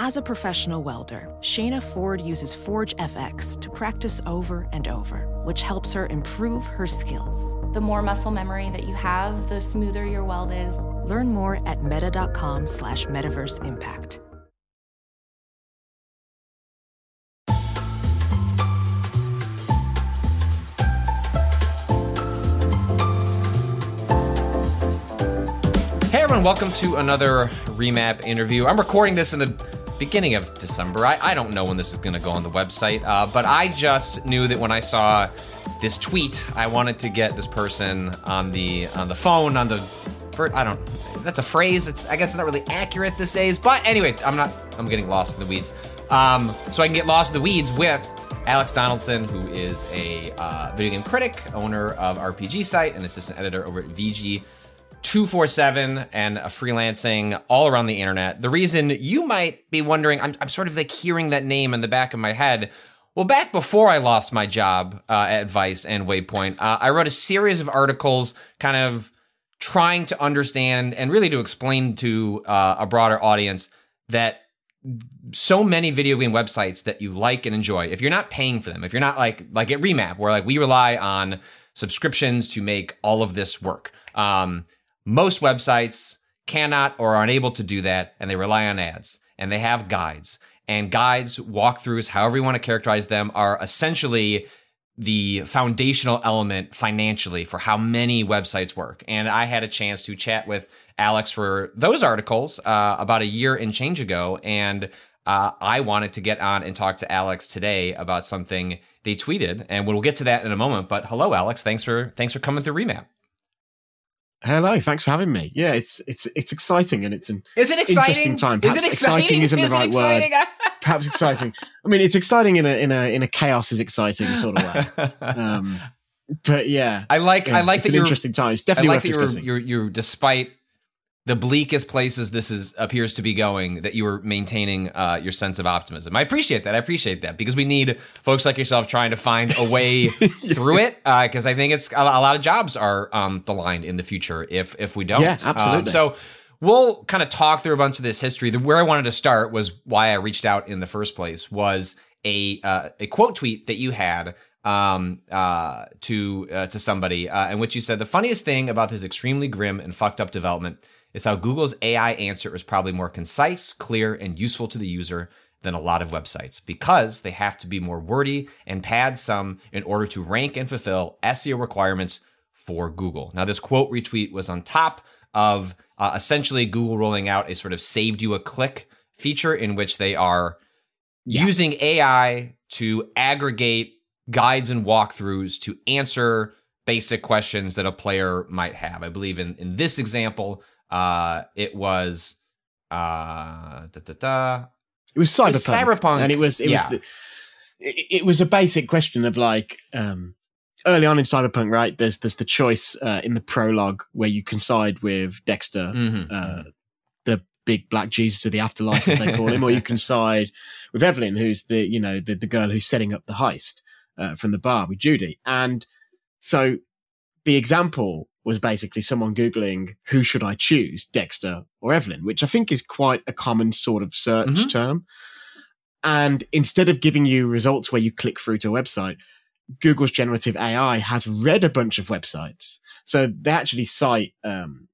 As a professional welder, Shayna Ford uses Forge FX to practice over and over, which helps her improve her skills. The more muscle memory that you have, the smoother your weld is. Learn more at meta.com slash metaverse impact. Hey everyone, welcome to another Remap interview. I'm recording this in the beginning of December. I, I don't know when this is going to go on the website, uh, but I just knew that when I saw this tweet, I wanted to get this person on the on the phone on the. I don't. That's a phrase. It's I guess it's not really accurate these days. But anyway, I'm not. I'm getting lost in the weeds. Um, so I can get lost in the weeds with Alex Donaldson, who is a uh, video game critic, owner of RPG Site, and assistant editor over at VG 247 and freelancing all around the internet. The reason you might be wondering, I'm, I'm, sort of like hearing that name in the back of my head. Well, back before I lost my job uh, at Vice and Waypoint, uh, I wrote a series of articles kind of trying to understand and really to explain to uh, a broader audience that so many video game websites that you like and enjoy, if you're not paying for them, if you're not like like at Remap, where like we rely on subscriptions to make all of this work. Um, most websites cannot or are unable to do that, and they rely on ads. And they have guides. And guides, walkthroughs, however you want to characterize them, are essentially the foundational element financially for how many websites work. And I had a chance to chat with Alex for those articles uh, about a year and change ago. And uh, I wanted to get on and talk to Alex today about something they tweeted, and we'll get to that in a moment. But hello, Alex. Thanks for thanks for coming through Remap. Hello, thanks for having me. Yeah, it's it's it's exciting and it's an is it exciting? interesting time. Perhaps is it exciting? exciting isn't is the right word. Perhaps exciting. I mean, it's exciting in a in a in a chaos is exciting sort of way. Um, but yeah, I like yeah, I like that an you're interesting time. It's definitely I like worth that. You're, you're, you're despite the bleakest places this is appears to be going that you are maintaining uh, your sense of optimism. I appreciate that. I appreciate that because we need folks like yourself trying to find a way through it because uh, I think it's a, lot of jobs are um, the line in the future if if we don't. Yeah, absolutely. Um, so we'll kind of talk through a bunch of this history. The, where I wanted to start was why I reached out in the first place was a uh, a quote tweet that you had um, uh, to uh, to somebody uh, in which you said the funniest thing about this extremely grim and fucked up development is how Google's AI answer is probably more concise, clear, and useful to the user than a lot of websites because they have to be more wordy and pad some in order to rank and fulfill SEO requirements for Google. Now, this quote retweet was on top of uh, essentially Google rolling out a sort of saved you a click feature in which they are yeah. using AI to aggregate guides and walkthroughs to answer basic questions that a player might have. I believe in, in this example, uh, it was uh, da, da, da. It was cyberpunk, it was cyberpunk, and it was it yeah. was the, it, it, was a basic question of like um, early on in cyberpunk, right? There's there's the choice uh, in the prologue where you can side with Dexter, mm-hmm. uh, the big black Jesus of the afterlife, as they call him, or you can side with Evelyn, who's the you know the the girl who's setting up the heist uh, from the bar with Judy, and so the example was basically someone Googling who should I choose, Dexter or Evelyn, which I think is quite a common sort of search mm-hmm. term. And instead of giving you results where you click through to a website, Google's generative AI has read a bunch of websites. So they actually cite um,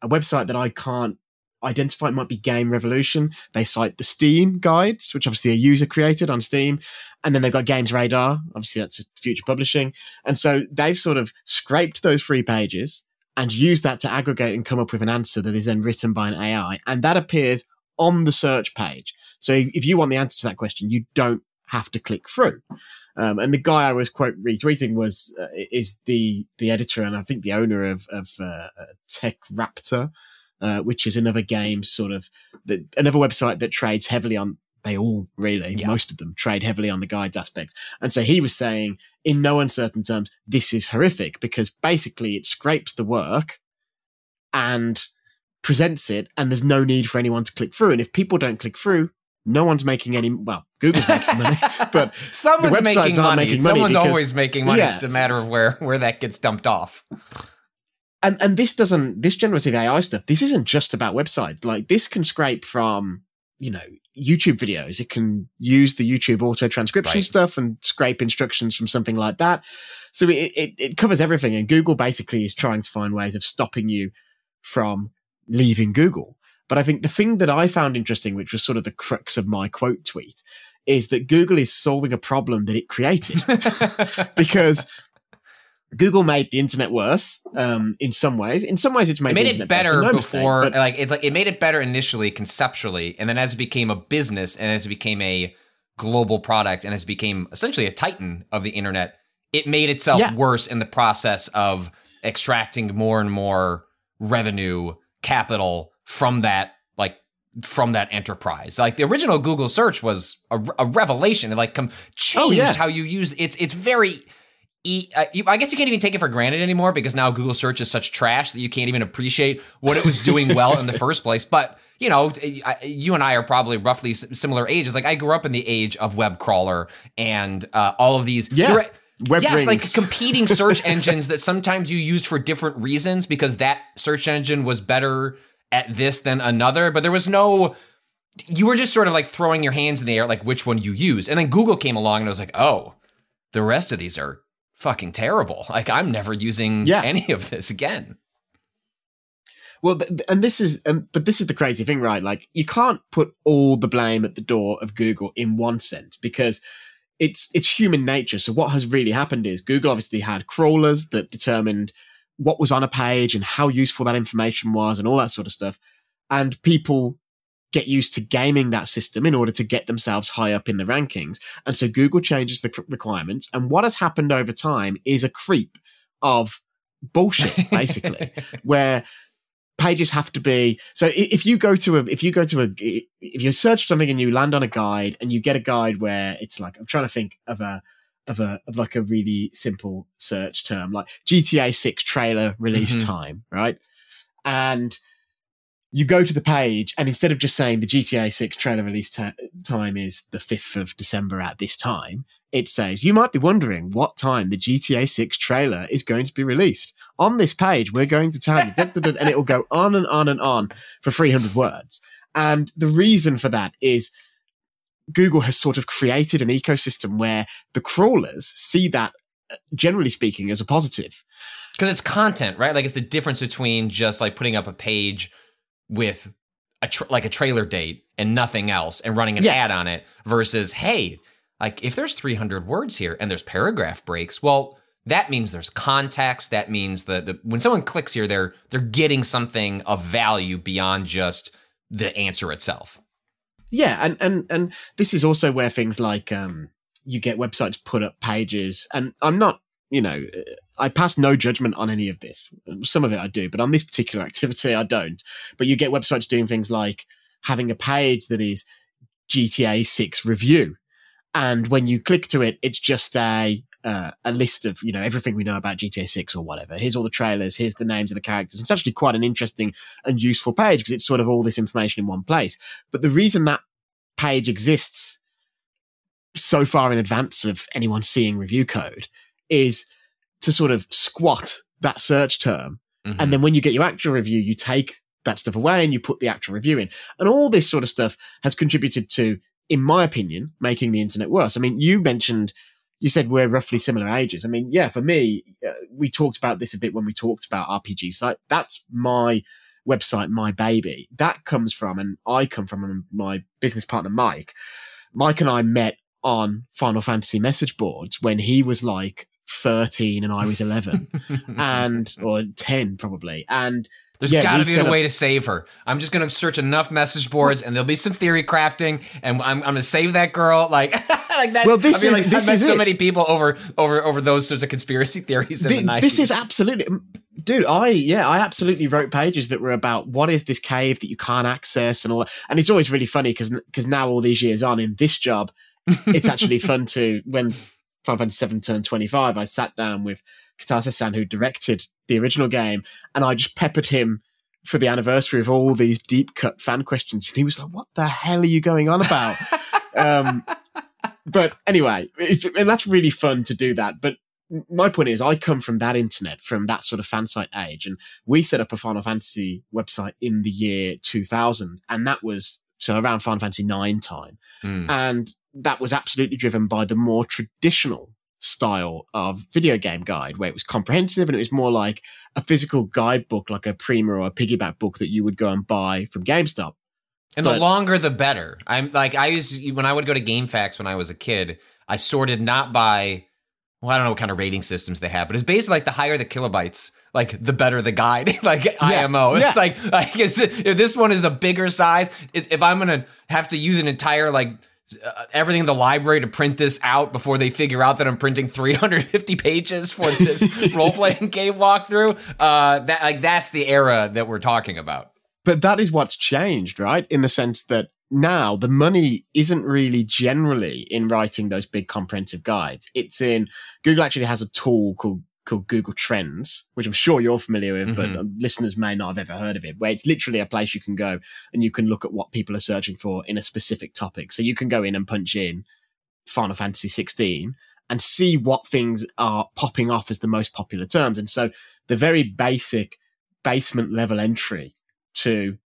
a website that I can't identify. It might be Game Revolution. They cite the Steam guides, which obviously a user created on Steam. And then they've got Games Radar. Obviously, that's future publishing. And so they've sort of scraped those three pages and used that to aggregate and come up with an answer that is then written by an AI. And that appears on the search page. So if you want the answer to that question, you don't have to click through. Um, and the guy I was quote retweeting was uh, is the the editor and I think the owner of of uh, Tech Raptor, uh, which is another game sort of the, another website that trades heavily on they all really, yeah. most of them trade heavily on the guides aspect. And so he was saying, in no uncertain terms, this is horrific because basically it scrapes the work and presents it, and there's no need for anyone to click through. And if people don't click through, no one's making any. Well, Google's making money, but someone's making money. making money. Someone's because, always making money. Yeah, it's just a matter of where where that gets dumped off. And and this doesn't this generative AI stuff. This isn't just about websites. Like this can scrape from you know, YouTube videos. It can use the YouTube auto transcription Right. stuff and scrape instructions from something like that. So it, it, it covers everything. And Google basically is trying to find ways of stopping you from leaving Google. But I think the thing that I found interesting, which was sort of the crux of my quote tweet, is that Google is solving a problem that it created because Google made the internet worse um, in some ways. In some ways, it's made, it made it internet better no mistake, before but- like it's like it made it better initially conceptually and then as it became a business and as it became a global product and as it became essentially a titan of the internet it made itself Yeah. worse in the process of extracting more and more revenue capital from that like from that enterprise like the original google search was a, a revelation it like com- changed Oh, yeah. how you use it's it's very e- uh, you, I guess you can't even take it for granted anymore because now Google search is such trash that you can't even appreciate what it was doing well in the first place. But you know, I- you and I are probably roughly similar ages. Like I grew up in the age of web crawler and uh, all of these. Yeah. Web yes, like competing search engines that sometimes you used for different reasons because that search engine was better at this than another. But there was no you were just sort of like throwing your hands in the air, like which one you use. And then Google came along and it was like, oh, the rest of these are fucking terrible. Like I'm never using Yeah. any of this again. Well, and this is, um, but this is the crazy thing, right? Like, you can't put all the blame at the door of Google in one sense because it's it's human nature. So what has really happened is Google obviously had crawlers that determined what was on a page and how useful that information was and all that sort of stuff, and people get used to gaming that system in order to get themselves high up in the rankings. And so Google changes the requirements, and what has happened over time is a creep of bullshit, basically where pages have to be so if you go to a if you go to a if you search something and you land on a guide and you get a guide where it's like i'm trying to think of a of a of like a really simple search term like gta 6 trailer release Mhm. time right and you go to the page and instead of just saying the gta 6 trailer release ta- time is the 5th of december at this time it says you might be wondering what time the GTA 6 trailer is going to be released. On this page, we're going to tell you, and it will go on and on and on for 300 words. And the reason for that is Google has sort of created an ecosystem where the crawlers see that, uh, generally speaking, as a positive. Because it's content, right? Like it's the difference between just like putting up a page with a tra- like a trailer date and nothing else and running an Yeah. ad on it versus hey, like if there's 300 words here and there's paragraph breaks, well, that means there's context. That means that the, when someone clicks here, they're they're getting something of value beyond just the answer itself. Yeah, and and and this is also where things like um you get websites put up pages, and I'm not, you know, I pass no judgment on any of this. Some of it I do, but on this particular activity I don't. But you get websites doing things like having a page that is GTA 6 review, and when you click to it, it's just a uh, a list of you know everything we know about GTA 6 or whatever. Here's all the trailers. Here's the names of the characters. It's actually quite an interesting and useful page because it's sort of all this information in one place. But the reason that page exists so far in advance of anyone seeing review code is to sort of squat that search term. Mhm. And then when you get your actual review, you take that stuff away and you put the actual review in. And all this sort of stuff has contributed to, in my opinion, making the internet worse. I mean, you mentioned, you said we're roughly similar ages. I mean, yeah, for me, uh, we talked about this a bit when we talked about RPGs. Like, that's my website, my baby. That comes from, and I come from and my business partner, Mike. Mike and I met on Final Fantasy message boards when he was like 13 and I was 11 and, or 10 probably. And There's Yeah, got to be a up- way to save her. I'm just gonna search enough message boards, and there'll be some theory crafting, and I'm, I'm gonna save that girl. Like, like that. Well, this I is- like this I've met is so it. many people over over over those sorts of conspiracy theories in Thi- the 90s. this is absolutely dude i yeah i absolutely wrote pages that were about what is this cave that you can't access and all that and it's always really funny because because now all these years on in this job it's actually fun to when Final Fantasy 7 turned 25 i sat down with Kitase-san who directed the original game and i just peppered him for the anniversary of all these deep cut fan questions and he was like what the hell are you going on about um but anyway it's, and that's really fun to do that but my point is I come from that internet, from that sort of fan site age, and we set up a Final Fantasy website in the year 2000, and that was so around Final Fantasy IX time. Mm. And that was absolutely driven by the more traditional style of video game guide where it was comprehensive and it was more like a physical guidebook, like a Prima or a piggyback book that you would go and buy from GameStop. And But- the longer the better. I'm like I used when I would go to GameFAQs when I was a kid, I sorted not by well, I don't know what kind of rating systems they have, but it's basically like the higher the kilobytes, like the better the guide, like IMO. It's yeah. like like is it, if this one is a bigger size, if I'm gonna have to use an entire like everything in the library to print this out before they figure out that I'm printing 350 pages for this role playing game walkthrough, uh, that like that's the era that we're talking about. But that is what's changed, right? In the sense that now the money isn't really generally in writing those big comprehensive guides. It's in Google actually has a tool called called Google Trends, which I'm sure you're familiar with, but Mhm. um, listeners may not have ever heard of it, where it's literally a place you can go and you can look at what people are searching for in a specific topic. So you can go in and punch in Final Fantasy 16 and see what things are popping off as the most popular terms. And so the very basic basement level entry to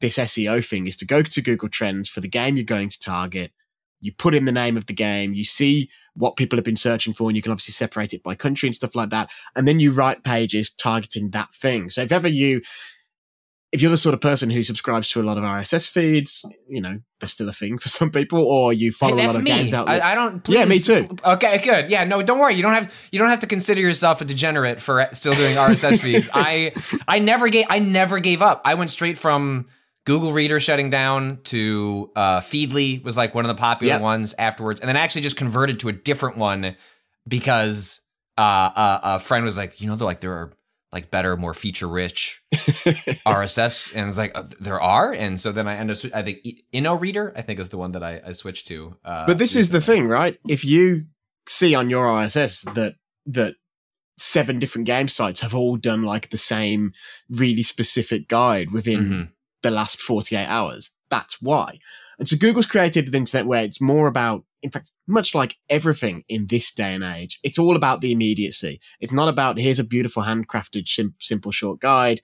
this SEO thing is to go to Google Trends for the game you're going to target. You put in the name of the game, you see what people have been searching for, and you can obviously separate it by country and stuff like that. And then you write pages targeting that thing. So if ever you, if you're the sort of person who subscribes to a lot of RSS feeds, you know, they're still a thing for some people, or you follow Hey, a lot of me. games outlets. I, I don't. yeah, me too. Okay, good. Yeah, no, don't worry. You don't have you don't have to consider yourself a degenerate for still doing RSS feeds. I I never gave I never gave up. I went straight from Google Reader shutting down to uh, Feedly was like one of the popular Yep. ones afterwards, and then I actually just converted to a different one because uh, uh, a friend was like, you know, they're like there are like better, more feature rich RSS, and it's like uh, there are, and so then I end up. I think Inoreader, I think is the one that I, I switched to. Uh, But this is the thing, right? If you see on your RSS that that seven different game sites have all done like the same really specific guide within Mhm. The last 48 hours, that's why. And so Google's created an internet where it's more about, in fact, much like everything in this day and age, it's all about the immediacy. It's not about here's a beautiful handcrafted, sim- simple, short guide.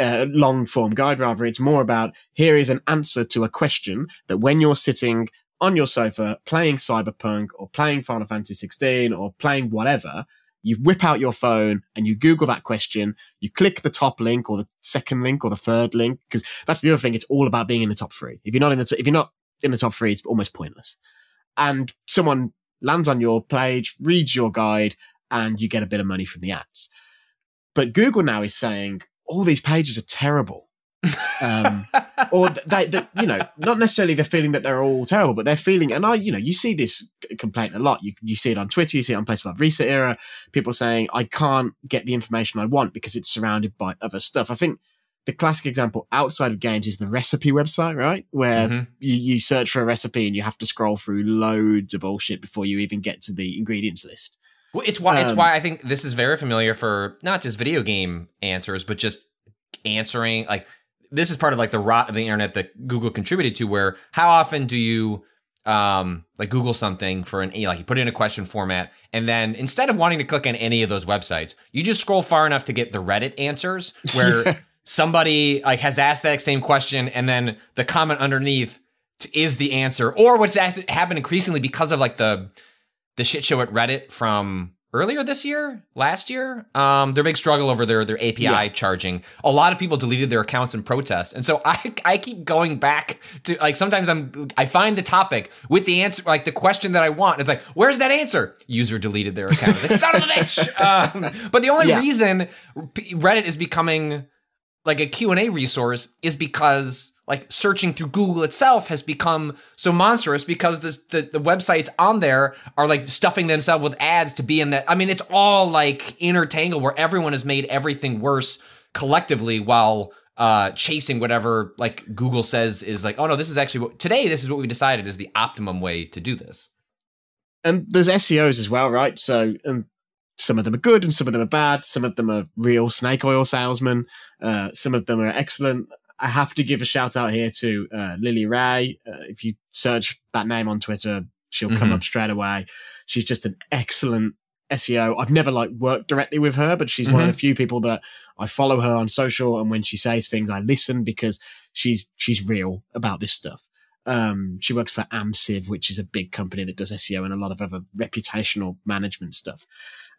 Uh, long form guide rather it's more about here is an answer to a question that when you're sitting on your sofa playing Cyberpunk or playing Final Fantasy 16 or playing whatever, you whip out your phone and you Google that question. You click the top link or the second link or the third link because that's the other thing. It's all about being in the top three. If you're not in the if you're not in the top three, it's almost pointless. And someone lands on your page, reads your guide, and you get a bit of money from the ads. But Google now is saying all these pages are terrible. Um, or they, they, you know, not necessarily the feeling that they're all terrible, but they're feeling, and I, you know, you see this complaint a lot. You you see it on Twitter, you see it on places like Reset Era. People saying I can't get the information I want because it's surrounded by other stuff. I think the classic example outside of games is the recipe website, right? Where Mhm. you, you search for a recipe and you have to scroll through loads of bullshit before you even get to the ingredients list. Well, it's why it's Um, why I think this is very familiar for not just video game answers, but just answering like this is part of like the rot of the internet that Google contributed to. Where how often do you um like Google something for an like you put it in a question format, and then instead of wanting to click on any of those websites, you just scroll far enough to get the Reddit answers where somebody like has asked that same question, and then the comment underneath t- is the answer, or what's happened increasingly because of like the the shit show at Reddit from earlier this year, last year. Um, their big struggle over their their API Yeah. charging. A lot of people deleted their accounts in protest, and so I I keep going back to like sometimes I'm I find the topic with the answer like the question that I want. And it's like where's that answer? User deleted their account. Like son of a bitch. Um, but the only Yeah. reason Reddit is becoming like a Q&A resource is because like searching through Google itself has become so monstrous because this, the the websites on there are like stuffing themselves with ads to be in that. I mean, it's all like intertangled where everyone has made everything worse collectively while uh chasing whatever like Google says is like, oh no, this is actually what today this is what we decided is the optimum way to do this. and there's SEOs as well, right? So, and some of them are good and some of them are bad. Some of them are real snake oil salesmen. Uh, some of them are excellent. I have to give a shout out here to uh, Lily Ray. Uh, if you search that name on Twitter, she'll come Mhm. up straight away. She's just an excellent SEO. I've never like worked directly with her, but she's one of the few people that I follow her on social. And when she says things, I listen because she's she's real about this stuff. Um, she works for Amsive, which is a big company that does SEO and a lot of other reputational management stuff.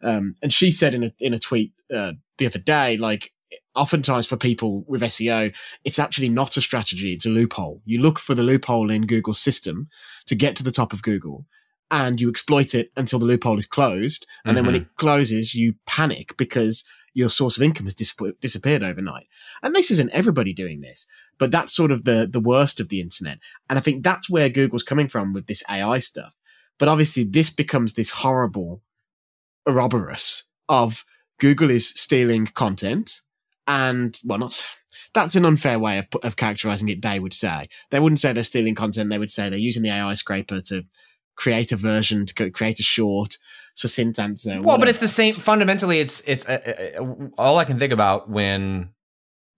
Um, and she said in a in a tweet uh, the other day, like oftentimes for people with SEO, it's actually not a strategy; it's a loophole. You look for the loophole in Google's system to get to the top of Google, and you exploit it until the loophole is closed. And mm-hmm. then when mm-hmm. it closes, you panic because your source of income has dis- disappeared overnight. And this isn't everybody doing this, but that's sort of the, the worst of the internet. And I think that's where Google's coming from with this AI stuff. But obviously this becomes this horrible Ouroboros of Google is stealing content and well, not, that's an unfair way of, of characterizing it. They would say they wouldn't say they're stealing content. They would say they're using the AI scraper to create a version to create a short succinct answer. Well, whatever. but it's the same. Fundamentally, it's it's uh, uh, uh, all I can think about when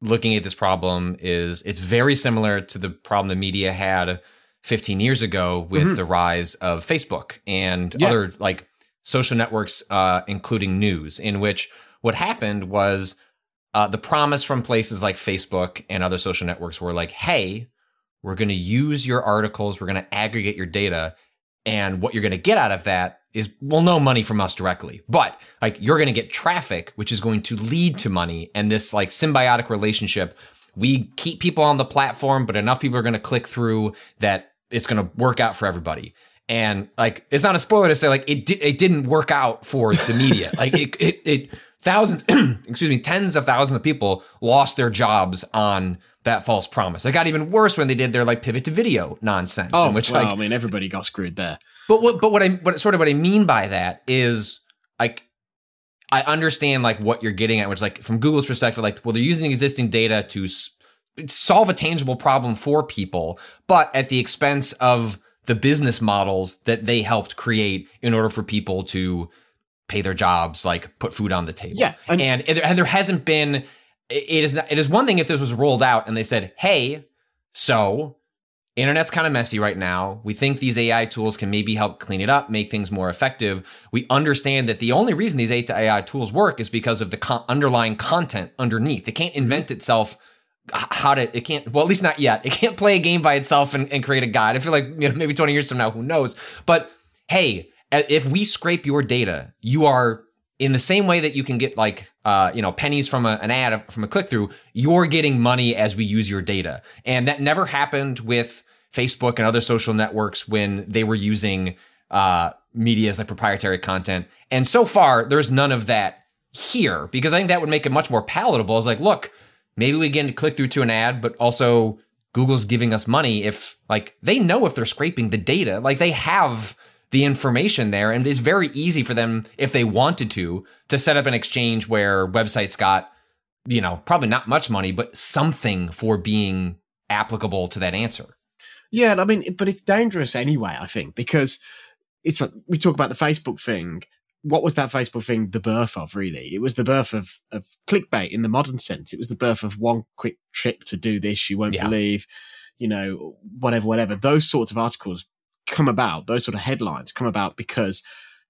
looking at this problem is it's very similar to the problem the media had 15 years ago with mm-hmm. the rise of Facebook and yeah. other like social networks, uh, including news, in which what happened was uh, the promise from places like Facebook and other social networks were like, hey, we're going to use your articles, we're going to aggregate your data, and what you're going to get out of that is, well, no money from us directly, but like you're going to get traffic, which is going to lead to money and this like symbiotic relationship. We keep people on the platform, but enough people are going to click through that it's going to work out for everybody. And like, it's not a spoiler to say like it, di- it didn't work out for the media. like it, it, it thousands, excuse me, tens of thousands of people lost their jobs on that false promise. It got even worse when they did their like pivot to video nonsense. Oh, which well, like, I mean, everybody got screwed there. But what, but what I, what sort of what I mean by that is like, I understand like what you're getting at, which like from Google's perspective, like, well, they're using existing data to s- solve a tangible problem for people, but at the expense of the business models that they helped create in order for people to pay their jobs, like put food on the table. Yeah, and and, and there hasn't been it is not, it is one thing if this was rolled out and they said, "Hey, so internet's kind of messy right now. We think these AI tools can maybe help clean it up, make things more effective. We understand that the only reason these AI tools work is because of the con- underlying content underneath. It can't invent mm-hmm. itself how to it can't well at least not yet it can't play a game by itself and, and create a guide i feel like you know maybe 20 years from now who knows but hey if we scrape your data you are in the same way that you can get like uh, you know pennies from a, an ad from a click through, you're getting money as we use your data, and that never happened with Facebook and other social networks when they were using uh, media as like proprietary content. And so far, there's none of that here because I think that would make it much more palatable. It's like, look, maybe we get to click through to an ad, but also Google's giving us money if like they know if they're scraping the data, like they have the information there. And it's very easy for them, if they wanted to, to set up an exchange where websites got, you know, probably not much money, but something for being applicable to that answer. Yeah, And I mean, but it's dangerous anyway, I think, because it's like we talk about the Facebook thing. What was that Facebook thing the birth of, really? It was the birth of, of clickbait in the modern sense. It was the birth of one quick trip to do this you won't yeah. believe, you know, whatever, whatever. Those sorts of articles come about, those sort of headlines come about because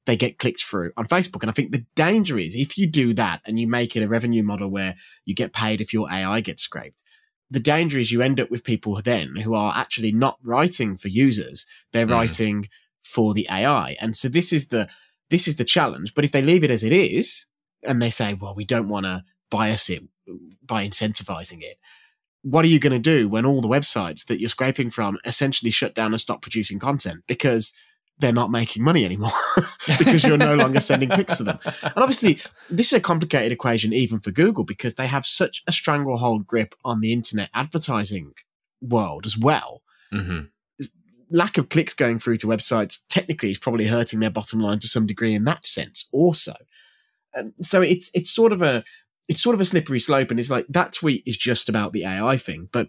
they get clicked through on Facebook. And I think the danger is if you do that and you make it a revenue model where you get paid if your AI gets scraped, the danger is you end up with people then who are actually not writing for users. They're mm. writing for the AI. And so this is the, this is the challenge. But if they leave it as it is and they say, well, we don't want to bias it by incentivizing it, what are you going to do when all the websites that you're scraping from essentially shut down and stop producing content because they're not making money anymore because you're no longer sending clicks to them. And obviously, this is a complicated equation even for Google because they have such a stranglehold grip on the internet advertising world as well. Mm-hmm. Lack of clicks going through to websites technically is probably hurting their bottom line to some degree in that sense also. And so it's it's sort of a it's sort of a slippery slope. And it's like that tweet is just about the AI thing. But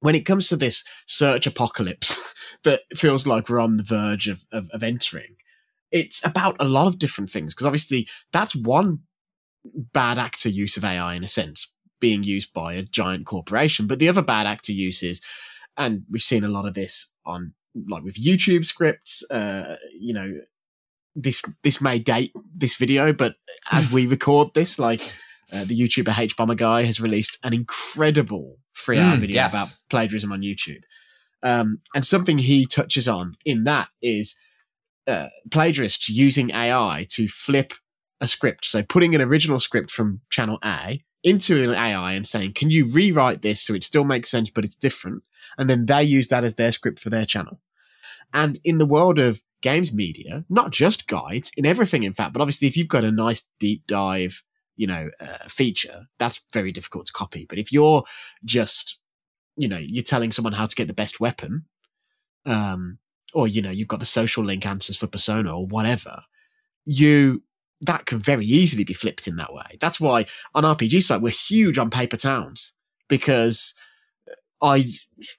when it comes to this search apocalypse that feels like we're on the verge of, of, of entering, it's about a lot of different things. Because obviously that's one bad actor use of AI in a sense being used by a giant corporation. But the other bad actor use is, and we've seen a lot of this on like with YouTube scripts, uh, you know, this, this may date this video, but as we record this, like, uh, the YouTuber Hbomberguy has released an incredible free hour Mm, video yes. about plagiarism on YouTube. Um, and something he touches on in that is uh, plagiarists using AI to flip a script. So putting an original script from channel A into an AI and saying, can you rewrite this so it still makes sense, but it's different? And then they use that as their script for their channel. And in the world of games media, not just guides, in everything, in fact, but obviously if you've got a nice deep dive, you know, feature, that's very difficult to copy. But if you're just, you know, you're telling someone how to get the best weapon, um, or, you know, you've got the social link answers for Persona or whatever, you, that can very easily be flipped in that way. That's why on RPG site, we're huge on paper towns because I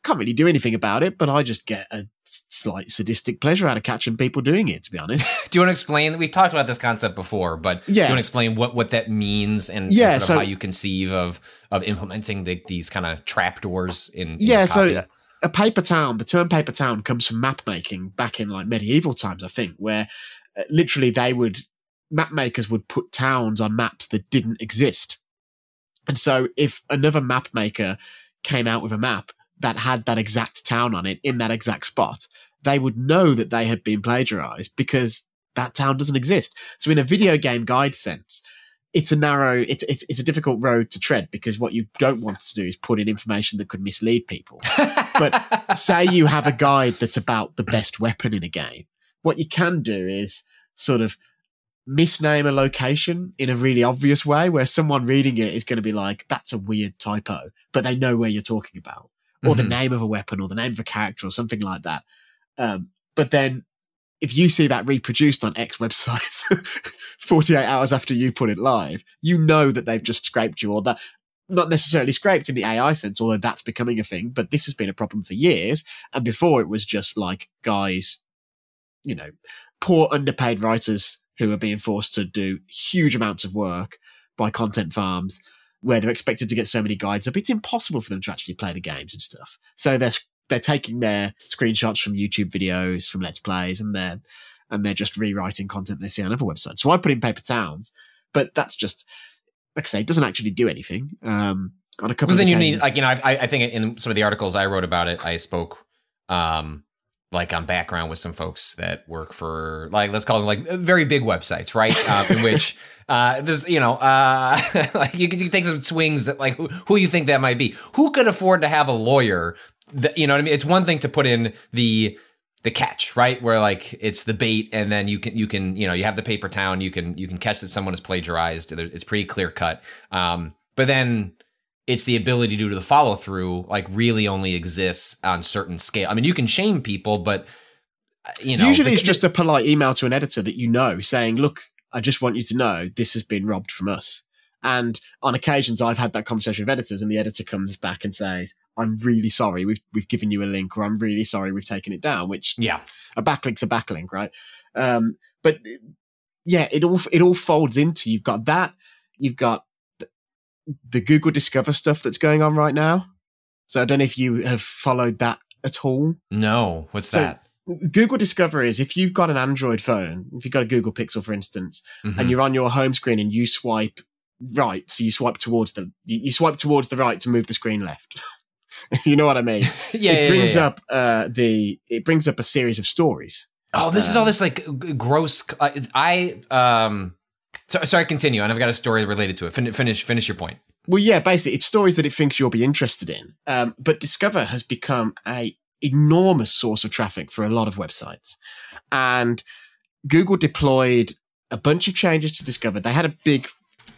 can't really do anything about it, but I just get a slight sadistic pleasure out of catching people doing it, to be honest. Do you want to explain? We've talked about this concept before, but do Yeah. you want to explain what, what that means and, and Yeah, sort of so- how you conceive of of implementing the, these kind of trapdoors in, in yeah, so a paper town, the term paper town comes from map making back in like medieval times, I think, where uh, literally they would, map makers would put towns on maps that didn't exist. And so if another map maker came out with a map that had that exact town on it in that exact spot, they would know that they had been plagiarized because that town doesn't exist. So in a video game guide sense, it's a narrow, it's, it's, it's a difficult road to tread because what you don't want to do is put in information that could mislead people. but say you have a guide that's about the best weapon in a game. What you can do is sort of misname a location in a really obvious way where someone reading it is going to be like, that's a weird typo, but they know where you're talking about or the Mhm. name of a weapon or the name of a character or something like that. Um, but then if you see that reproduced on X websites 48 hours after you put it live, you know that they've just scraped you or that not necessarily scraped in the AI sense, although that's becoming a thing, but this has been a problem for years. And before it was just like guys, you know, poor underpaid writers who are being forced to do huge amounts of work by content farms where they're expected to get so many guides up. It's impossible for them to actually play the games and stuff. So they're, they're taking their screenshots from YouTube videos, from Let's Plays, and they're, and they're just rewriting content they see on other websites. So I put in paper towns, but that's just, like I say, it doesn't actually do anything. Um, on a couple Because of then you need, like, you know, I, I think in some of the articles I wrote about it, I spoke, um, like on background with some folks that work for, like, let's call them like very big websites, right? Uh, in which, uh, there's, you know, uh, like you can, you can take some swings at like who, who you think that might be. Who could afford to have a lawyer? That, you know what I mean? It's one thing to put in the, the catch, right? Where like it's the bait, and then you can you can you know you have the paper town, you can you can catch that someone is plagiarized. It's pretty clear cut. Um, but then it's the ability due to do the follow through. Like really only exists on certain scale. I mean, you can shame people, but uh, you know, Usually the- it's just a polite email to an editor that you know saying, look, I just want you to know this has been robbed from us. And on occasions, I've had that conversation with editors and the editor comes back and says, I'm really sorry. We've, we've given you a link or I'm really sorry. We've taken it down, which yeah. a backlink's a backlink, right? Um, but yeah, it all, it all folds into, you've got that, you've got the, Google Discover stuff that's going on right now. So I don't know if you have followed that at all. No, what's So- that? Google Discover is if you've got an Android phone, if you've got a Google Pixel, for instance, Mhm. and you're on your home screen and you swipe right, so you swipe towards the you, you swipe towards the right to move the screen left. you know what I mean? yeah, it yeah, yeah, brings yeah. up uh, the it brings up a series of stories. Oh, this is all Um, this like g- gross. Uh, I um, so, sorry. Continue, and I've got a story related to it. Fin- finish, finish your point. Well, yeah, basically, it's stories that it thinks you'll be interested in. Um, but Discover has become a enormous source of traffic for a lot of websites, and Google deployed a bunch of changes to Discover. They had a big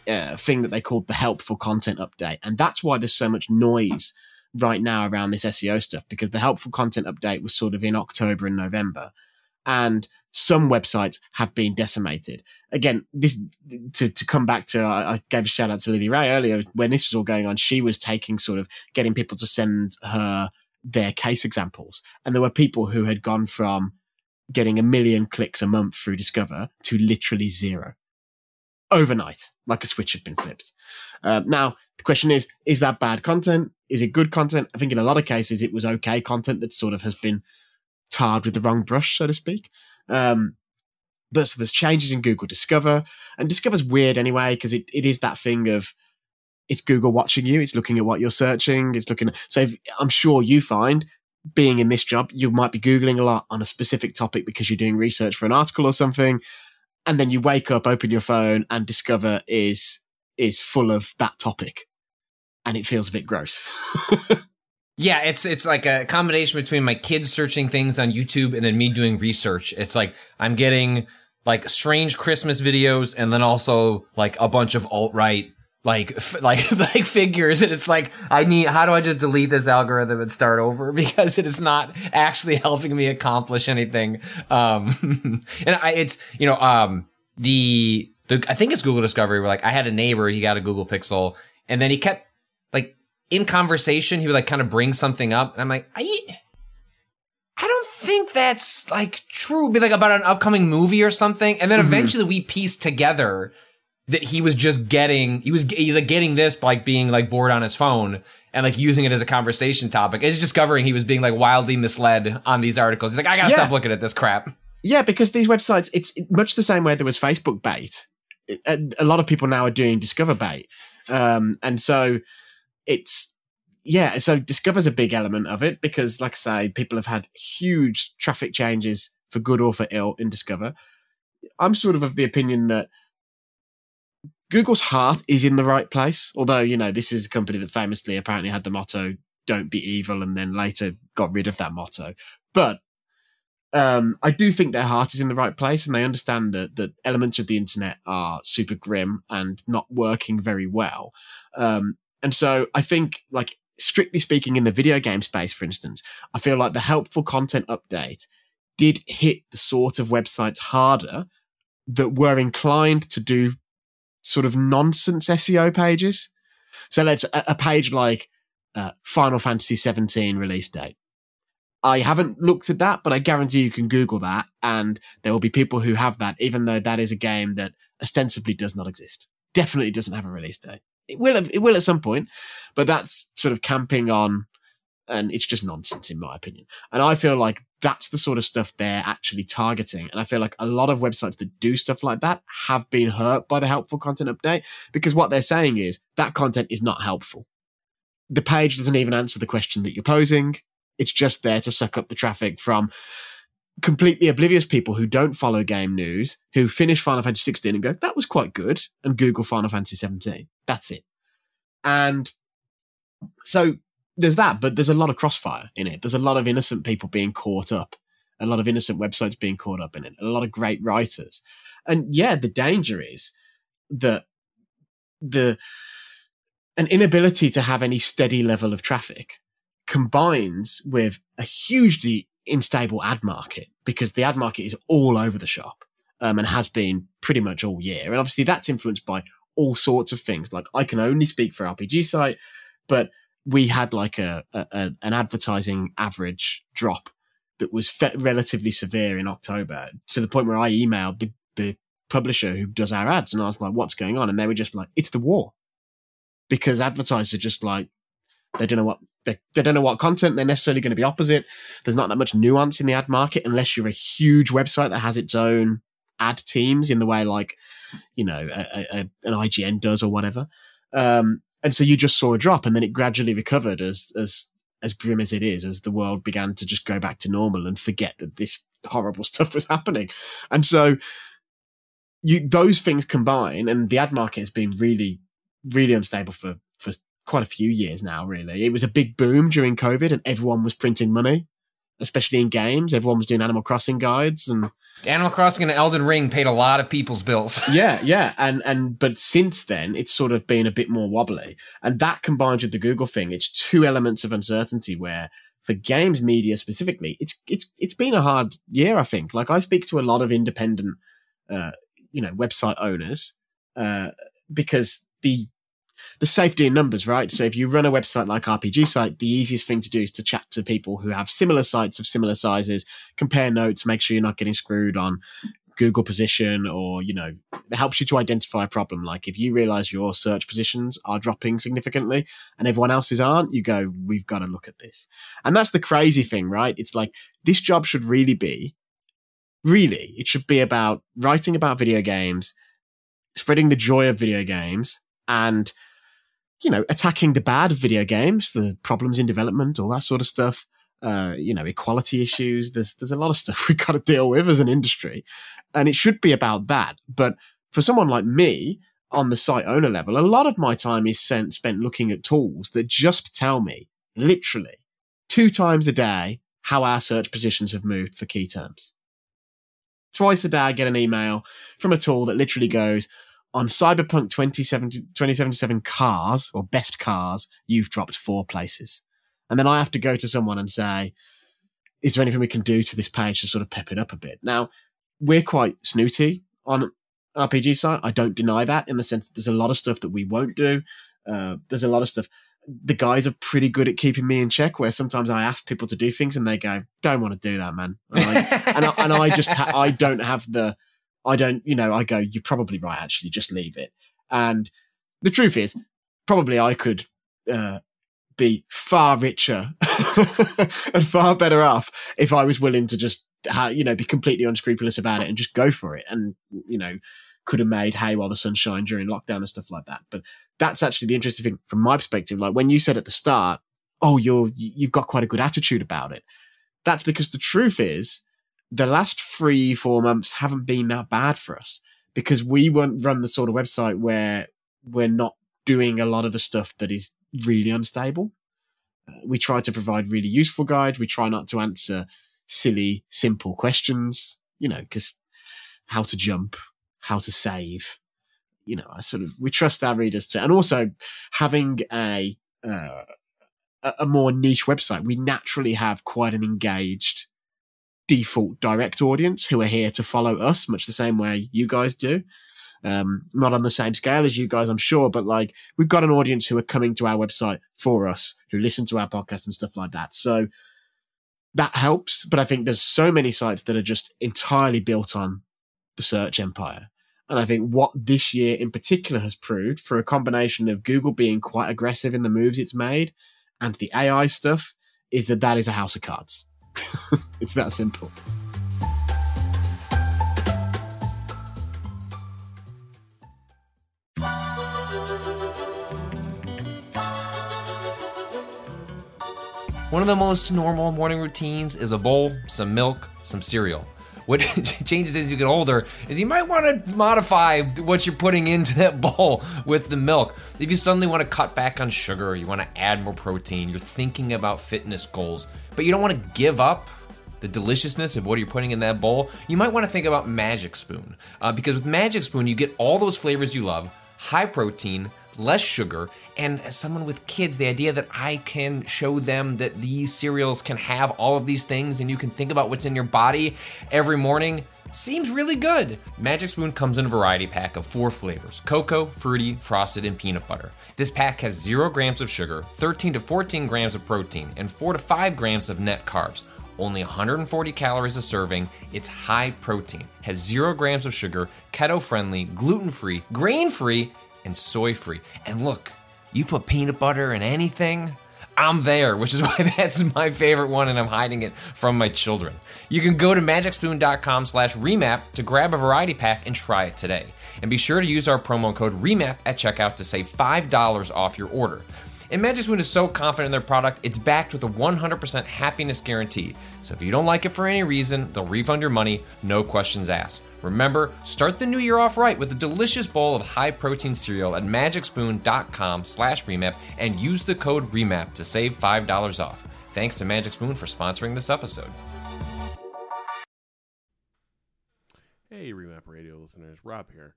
uh, thing that they called the helpful content update, and that's why there's so much noise right now around this SEO stuff because the helpful content update was sort of in October and November, and some websites have been decimated. Again, this to to come back to I, I gave a shout out to Lily Ray earlier when this was all going on. She was taking sort of getting people to send her their case examples, and there were people who had gone from getting a million clicks a month through Discover to literally zero overnight, like a switch had been flipped. Uh, now the question is: Is that bad content? Is it good content? I think in a lot of cases it was okay content that sort of has been tarred with the wrong brush, so to speak. Um, but so there's changes in Google Discover, and Discover's weird anyway because it, it is that thing of it's Google watching you. It's looking at what you're searching. It's looking. So if, I'm sure you find being in this job, you might be Googling a lot on a specific topic because you're doing research for an article or something. And then you wake up, open your phone and discover is, is full of that topic. And it feels a bit gross. Yeah, it's it's like a combination between my kids searching things on YouTube and then me doing research. It's like I'm getting like strange Christmas videos and then also like a bunch of alt right like f- like like figures and it's like I need how do I just delete this algorithm and start over because it is not actually helping me accomplish anything. Um and I it's you know um the the I think it's Google Discovery where like I had a neighbor, he got a Google Pixel and then he kept like in conversation, he would like kind of bring something up, and I'm like, I, I don't think that's like true. Be like about an upcoming movie or something, and then mm-hmm. eventually we pieced together that he was just getting, he was he's like getting this by like being like bored on his phone and like using it as a conversation topic. It's discovering he was being like wildly misled on these articles. He's like, I gotta yeah. stop looking at this crap. Yeah, because these websites, it's much the same way there was Facebook bait. A lot of people now are doing Discover bait, um, and so it's yeah, so Discover's a big element of it because, like I say, people have had huge traffic changes for good or for ill in Discover. I'm sort of of the opinion that Google's heart is in the right place, although, you know, this is a company that famously apparently had the motto, don't be evil, and then later got rid of that motto. But um, I do think their heart is in the right place and they understand that, that elements of the internet are super grim and not working very well. Um, and so I think, like, strictly speaking, in the video game space, for instance, I feel like the helpful content update did hit the sort of websites harder that were inclined to do sort of nonsense SEO pages. So let's a, a page like uh, Final Fantasy 17 release date. I haven't looked at that, but I guarantee you can Google that and there will be people who have that, even though that is a game that ostensibly does not exist. Definitely doesn't have a release date. It will, have, it will at some point, but that's sort of camping on, and it's just nonsense in my opinion. And I feel like that's the sort of stuff they're actually targeting. And I feel like a lot of websites that do stuff like that have been hurt by the helpful content update because what they're saying is that content is not helpful. The page doesn't even answer the question that you're posing. It's just there to suck up the traffic from completely oblivious people who don't follow game news, who finish Final Fantasy 16 and go, that was quite good, and Google Final Fantasy 17. That's it. And so there's that, but there's a lot of crossfire in it. There's a lot of innocent people being caught up, a lot of innocent websites being caught up in it, a lot of great writers. And yeah, the danger is that the an inability to have any steady level of traffic combines with a hugely unstable ad market because the ad market is all over the shop um, and has been pretty much all year. And obviously that's influenced by all sorts of things. Like I can only speak for RPG site, but we had like a, a an advertising average drop that was fe- relatively severe in October to the point where I emailed the, the publisher who does our ads and I was like, what's going on? And they were just like, it's the war because advertisers are just like, they don't know what they, they don't know what content they're necessarily going to be opposite. There's not that much nuance in the ad market unless you're a huge website that has its own ad teams in the way like you know a, a, an IGN does or whatever. Um, and so you just saw a drop, and then it gradually recovered as as as grim as it is, as the world began to just go back to normal and forget that this horrible stuff was happening. And so you those things combine, and the ad market has been really really unstable for for quite a few years now, really. It was a big boom during COVID and everyone was printing money, especially in games. Everyone was doing Animal Crossing guides and Animal Crossing and Elden Ring paid a lot of people's bills. yeah, yeah. And and but since then it's sort of been a bit more wobbly. And that combined with the Google thing, it's two elements of uncertainty where for games media specifically, it's it's it's been a hard year, I think. Like I speak to a lot of independent uh, you know, website owners, uh, because the the safety in numbers, right? So if you run a website like RPG site, the easiest thing to do is to chat to people who have similar sites of similar sizes, compare notes, make sure you're not getting screwed on Google position or, you know, it helps you to identify a problem. Like if you realize your search positions are dropping significantly and everyone else's aren't, you go, we've got to look at this. And that's the crazy thing, right? It's like this job should really be, really, it should be about writing about video games, spreading the joy of video games and you know, attacking the bad of video games, the problems in development, all that sort of stuff. Uh, you know, equality issues. There's there's a lot of stuff we've got to deal with as an industry, and it should be about that. But for someone like me, on the site owner level, a lot of my time is spent spent looking at tools that just tell me literally two times a day how our search positions have moved for key terms. Twice a day, I get an email from a tool that literally goes, on Cyberpunk 2077 cars or best cars, you've dropped four places. And then I have to go to someone and say, is there anything we can do to this page to sort of pep it up a bit? Now, we're quite snooty on RPG site. I don't deny that in the sense that there's a lot of stuff that we won't do. Uh, there's a lot of stuff. The guys are pretty good at keeping me in check. Where sometimes I ask people to do things and they go, "Don't want to do that, man," and I, and I, and I just ha- I don't have the I don't, you know, I go, you're probably right, actually, just leave it. And the truth is, probably I could uh, be far richer and far better off if I was willing to just, you know, be completely unscrupulous about it and just go for it. And, you know, could have made hay while the sun shined during lockdown and stuff like that. But that's actually the interesting thing from my perspective. Like when you said at the start, oh, you're, you've got quite a good attitude about it. That's because the truth is, the last three, four months haven't been that bad for us because we won't run the sort of website where we're not doing a lot of the stuff that is really unstable. Uh, we try to provide really useful guides. We try not to answer silly, simple questions, you know, because how to jump, how to save, you know, I sort of, we trust our readers to, and also having a, uh, a more niche website, we naturally have quite an engaged default direct audience who are here to follow us, much the same way you guys do. Um, not on the same scale as you guys, I'm sure, but like we've got an audience who are coming to our website for us, who listen to our podcast and stuff like that. So that helps. But I think there's so many sites that are just entirely built on the search empire. And I think what this year in particular has proved for a combination of Google being quite aggressive in the moves it's made and the AI stuff is that that is a house of cards. it's that simple. One of the most normal morning routines is a bowl, some milk, some cereal. What changes as you get older is you might want to modify what you're putting into that bowl with the milk. If you suddenly want to cut back on sugar, you want to add more protein, you're thinking about fitness goals, but you don't want to give up the deliciousness of what you're putting in that bowl, you might want to think about Magic Spoon. Uh, because with Magic Spoon, you get all those flavors you love, high protein, less sugar, and as someone with kids, the idea that I can show them that these cereals can have all of these things and you can think about what's in your body every morning seems really good. Magic Spoon comes in a variety pack of four flavors cocoa, fruity, frosted, and peanut butter. This pack has 0 grams of sugar, 13 to 14 grams of protein, and 4 to 5 grams of net carbs only 140 calories a serving. It's high protein, has zero grams of sugar, keto friendly, gluten free, grain free, and soy free. And look, you put peanut butter in anything, I'm there, which is why that's my favorite one, and I'm hiding it from my children. You can go to magicspoon.com slash remap to grab a variety pack and try it today. And be sure to use our promo code REMAP at checkout to save $5 off your order. And Magic Spoon is so confident in their product, it's backed with a 100% happiness guarantee. So if you don't like it for any reason, they'll refund your money, no questions asked. Remember, start the new year off right with a delicious bowl of high-protein cereal at magicspoon.com slash remap and use the code REMAP to save $5 off. Thanks to Magic Spoon for sponsoring this episode. Hey, Remap Radio listeners, Rob here.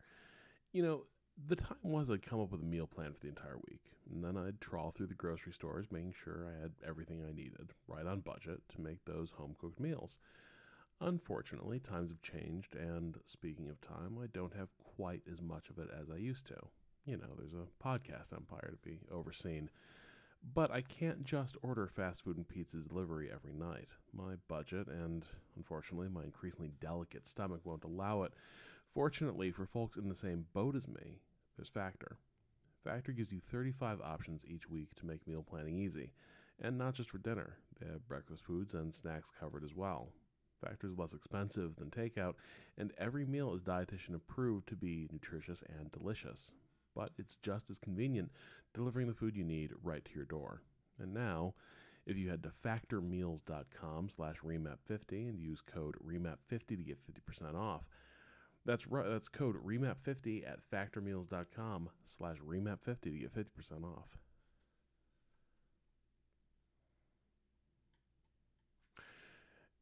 You know, the time was I'd come up with a meal plan for the entire week, and then I'd trawl through the grocery stores, making sure I had everything I needed, right on budget, to make those home cooked meals. Unfortunately, times have changed, and speaking of time, I don't have quite as much of it as I used to. You know, there's a podcast empire to be overseen. But I can't just order fast food and pizza delivery every night. My budget and, unfortunately, my increasingly delicate stomach won't allow it. Fortunately, for folks in the same boat as me, there's Factor. Factor gives you 35 options each week to make meal planning easy. And not just for dinner, they have breakfast foods and snacks covered as well. Factor is less expensive than takeout, and every meal is dietitian approved to be nutritious and delicious. but it's just as convenient, delivering the food you need right to your door. And now, if you head to factormeals.com slash remap50 and use code remap50 to get 50% off, that's. That's code remap50 at factormeals.com slash remap50 to get 50% off.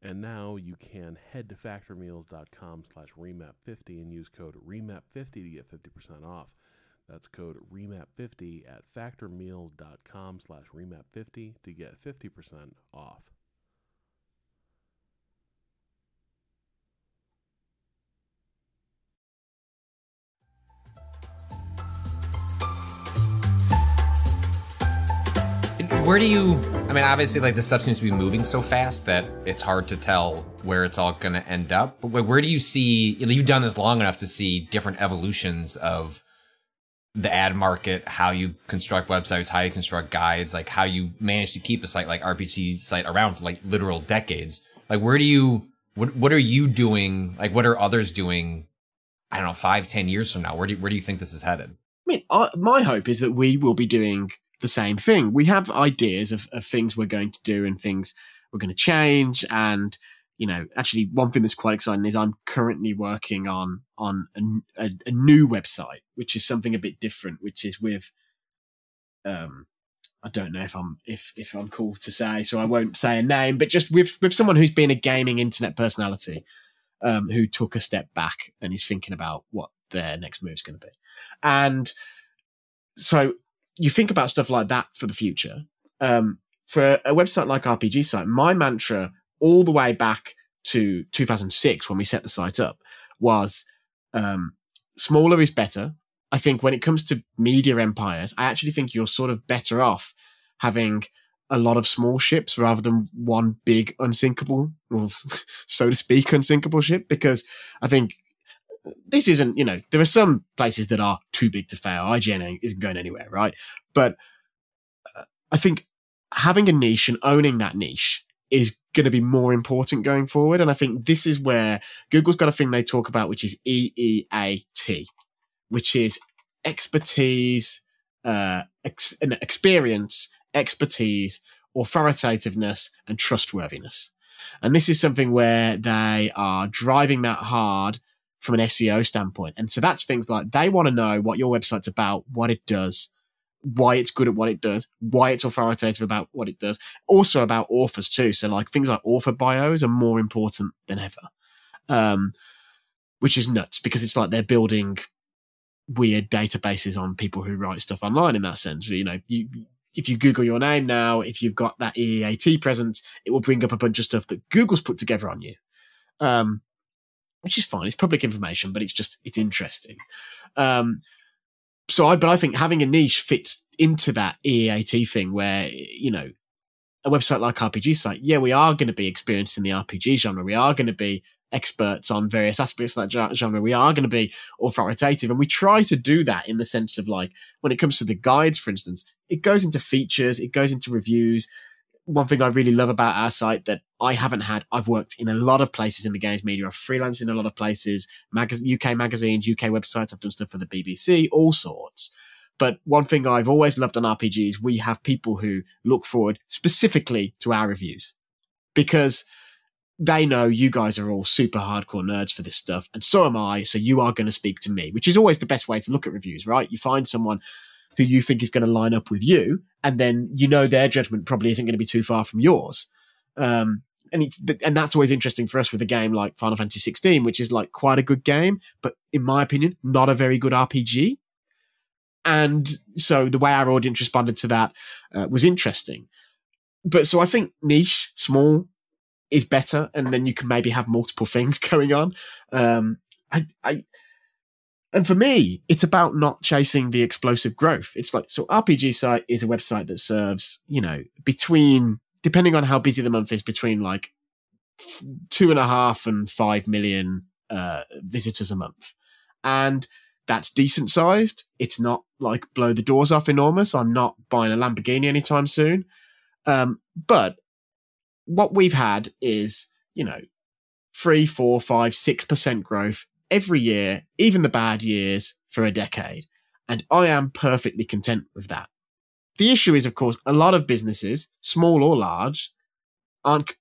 And now you can head to factormeals.com slash remap50 and use code remap50 to get 50% off. That's code remap50 at factormeals.com slash remap50 to get 50% off. Where do you? I mean, obviously, like this stuff seems to be moving so fast that it's hard to tell where it's all going to end up. But where do you see? You know, you've done this long enough to see different evolutions of the ad market, how you construct websites, how you construct guides, like how you manage to keep a site like RPG site around for like literal decades. Like, where do you? What What are you doing? Like, what are others doing? I don't know, five, ten years from now. Where do you, Where do you think this is headed? I mean, I, my hope is that we will be doing the same thing. We have ideas of, of things we're going to do and things we're going to change. And, you know, actually one thing that's quite exciting is I'm currently working on, on a, a, a new website, which is something a bit different, which is with, um, I don't know if I'm if if I'm cool to say, so I won't say a name, but just with with someone who's been a gaming internet personality, um, who took a step back and is thinking about what their next move is going to be, and so you think about stuff like that for the future. Um, for a website like RPG Site, my mantra all the way back to 2006 when we set the site up was um, smaller is better. I think when it comes to media empires, I actually think you're sort of better off having a lot of small ships rather than one big unsinkable, well, so to speak, unsinkable ship. Because I think this isn't, you know, there are some places that are too big to fail. IGN isn't going anywhere, right? But uh, I think having a niche and owning that niche is going to be more important going forward. And I think this is where Google's got a thing they talk about, which is EEAT, which is expertise, uh, ex- experience, expertise, authoritativeness, and trustworthiness. And this is something where they are driving that hard from an SEO standpoint. And so that's things like they want to know what your website's about, what it does, why it's good at what it does, why it's authoritative about what it does, also about authors too. So like things like author bios are more important than ever. Um, which is nuts because it's like they're building weird databases on people who write stuff online in that sense. You know, you, if you Google your name now, if you've got that EEAT presence, it will bring up a bunch of stuff that Google's put together on you. Um, which is fine. It's public information, but it's just it's interesting. Um, so I, but I think having a niche fits into that EEAT thing where you know a website like RPG site, yeah, we are going to be experienced in the RPG genre. We are going to be experts on various aspects of that genre. We are going to be authoritative, and we try to do that in the sense of like when it comes to the guides, for instance, it goes into features, it goes into reviews, one thing I really love about our site that I haven't had, I've worked in a lot of places in the games media. I've freelanced in a lot of places, mag- UK magazines, UK websites. I've done stuff for the BBC, all sorts. But one thing I've always loved on RPGs, we have people who look forward specifically to our reviews because they know you guys are all super hardcore nerds for this stuff. And so am I. So you are going to speak to me, which is always the best way to look at reviews, right? You find someone who you think is going to line up with you, and then you know their judgment probably isn't going to be too far from yours. Um, and it's and that's always interesting for us with a game like Final Fantasy 16, which is like quite a good game, but in my opinion, not a very good RPG. And so the way our audience responded to that uh, was interesting. But so I think niche, small, is better, and then you can maybe have multiple things going on. Um, I, I and for me, it's about not chasing the explosive growth. It's like, so RPG site is a website that serves, you know, between, depending on how busy the month is, between like two and a half and five million uh, visitors a month. And that's decent sized. It's not like blow the doors off enormous. I'm not buying a Lamborghini anytime soon. Um, but what we've had is, you know, three, four, five, six percent growth every year, even the bad years, for a decade. And I am perfectly content with that. The issue is, of course, a lot of businesses, small or large, aren't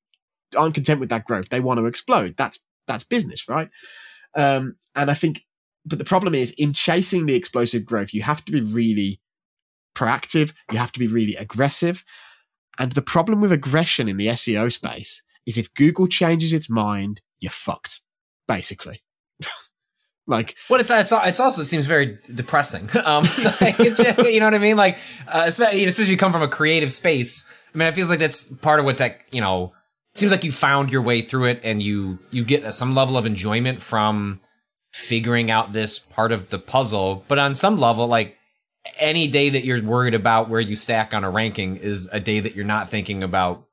aren't content with that growth. They want to explode. That's that's business, right? Um, and I think, but the problem is in chasing the explosive growth, you have to be really proactive. You have to be really aggressive. And the problem with aggression in the SEO space is if Google changes its mind, you're fucked, basically. Like, well, it's, it's it's also seems very depressing. Um, like you know what I mean? Like, uh, especially especially you come from a creative space. I mean, it feels like that's part of what's like, you know, seems like you found your way through it and you you get some level of enjoyment from figuring out this part of the puzzle but on some level like any day that you're worried about where you stack on a ranking is a day that you're not thinking about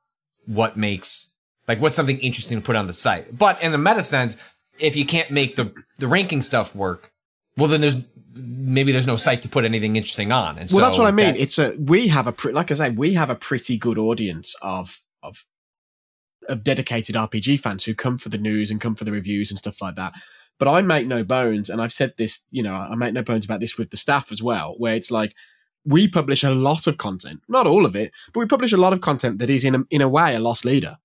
what makes like what's something interesting to put on the site but in the meta sense if you can't make the the ranking stuff work well then there's maybe there's no site to put anything interesting on and well so that's what i mean that, it's a we have a pre- like i say we have a pretty good audience of of of dedicated RPG fans who come for the news and come for the reviews and stuff like that. But I make no bones, and I've said this, you know, I make no bones about this with the staff as well, where it's like we publish a lot of content, not all of it, but we publish a lot of content that is in a, in a way a loss leader.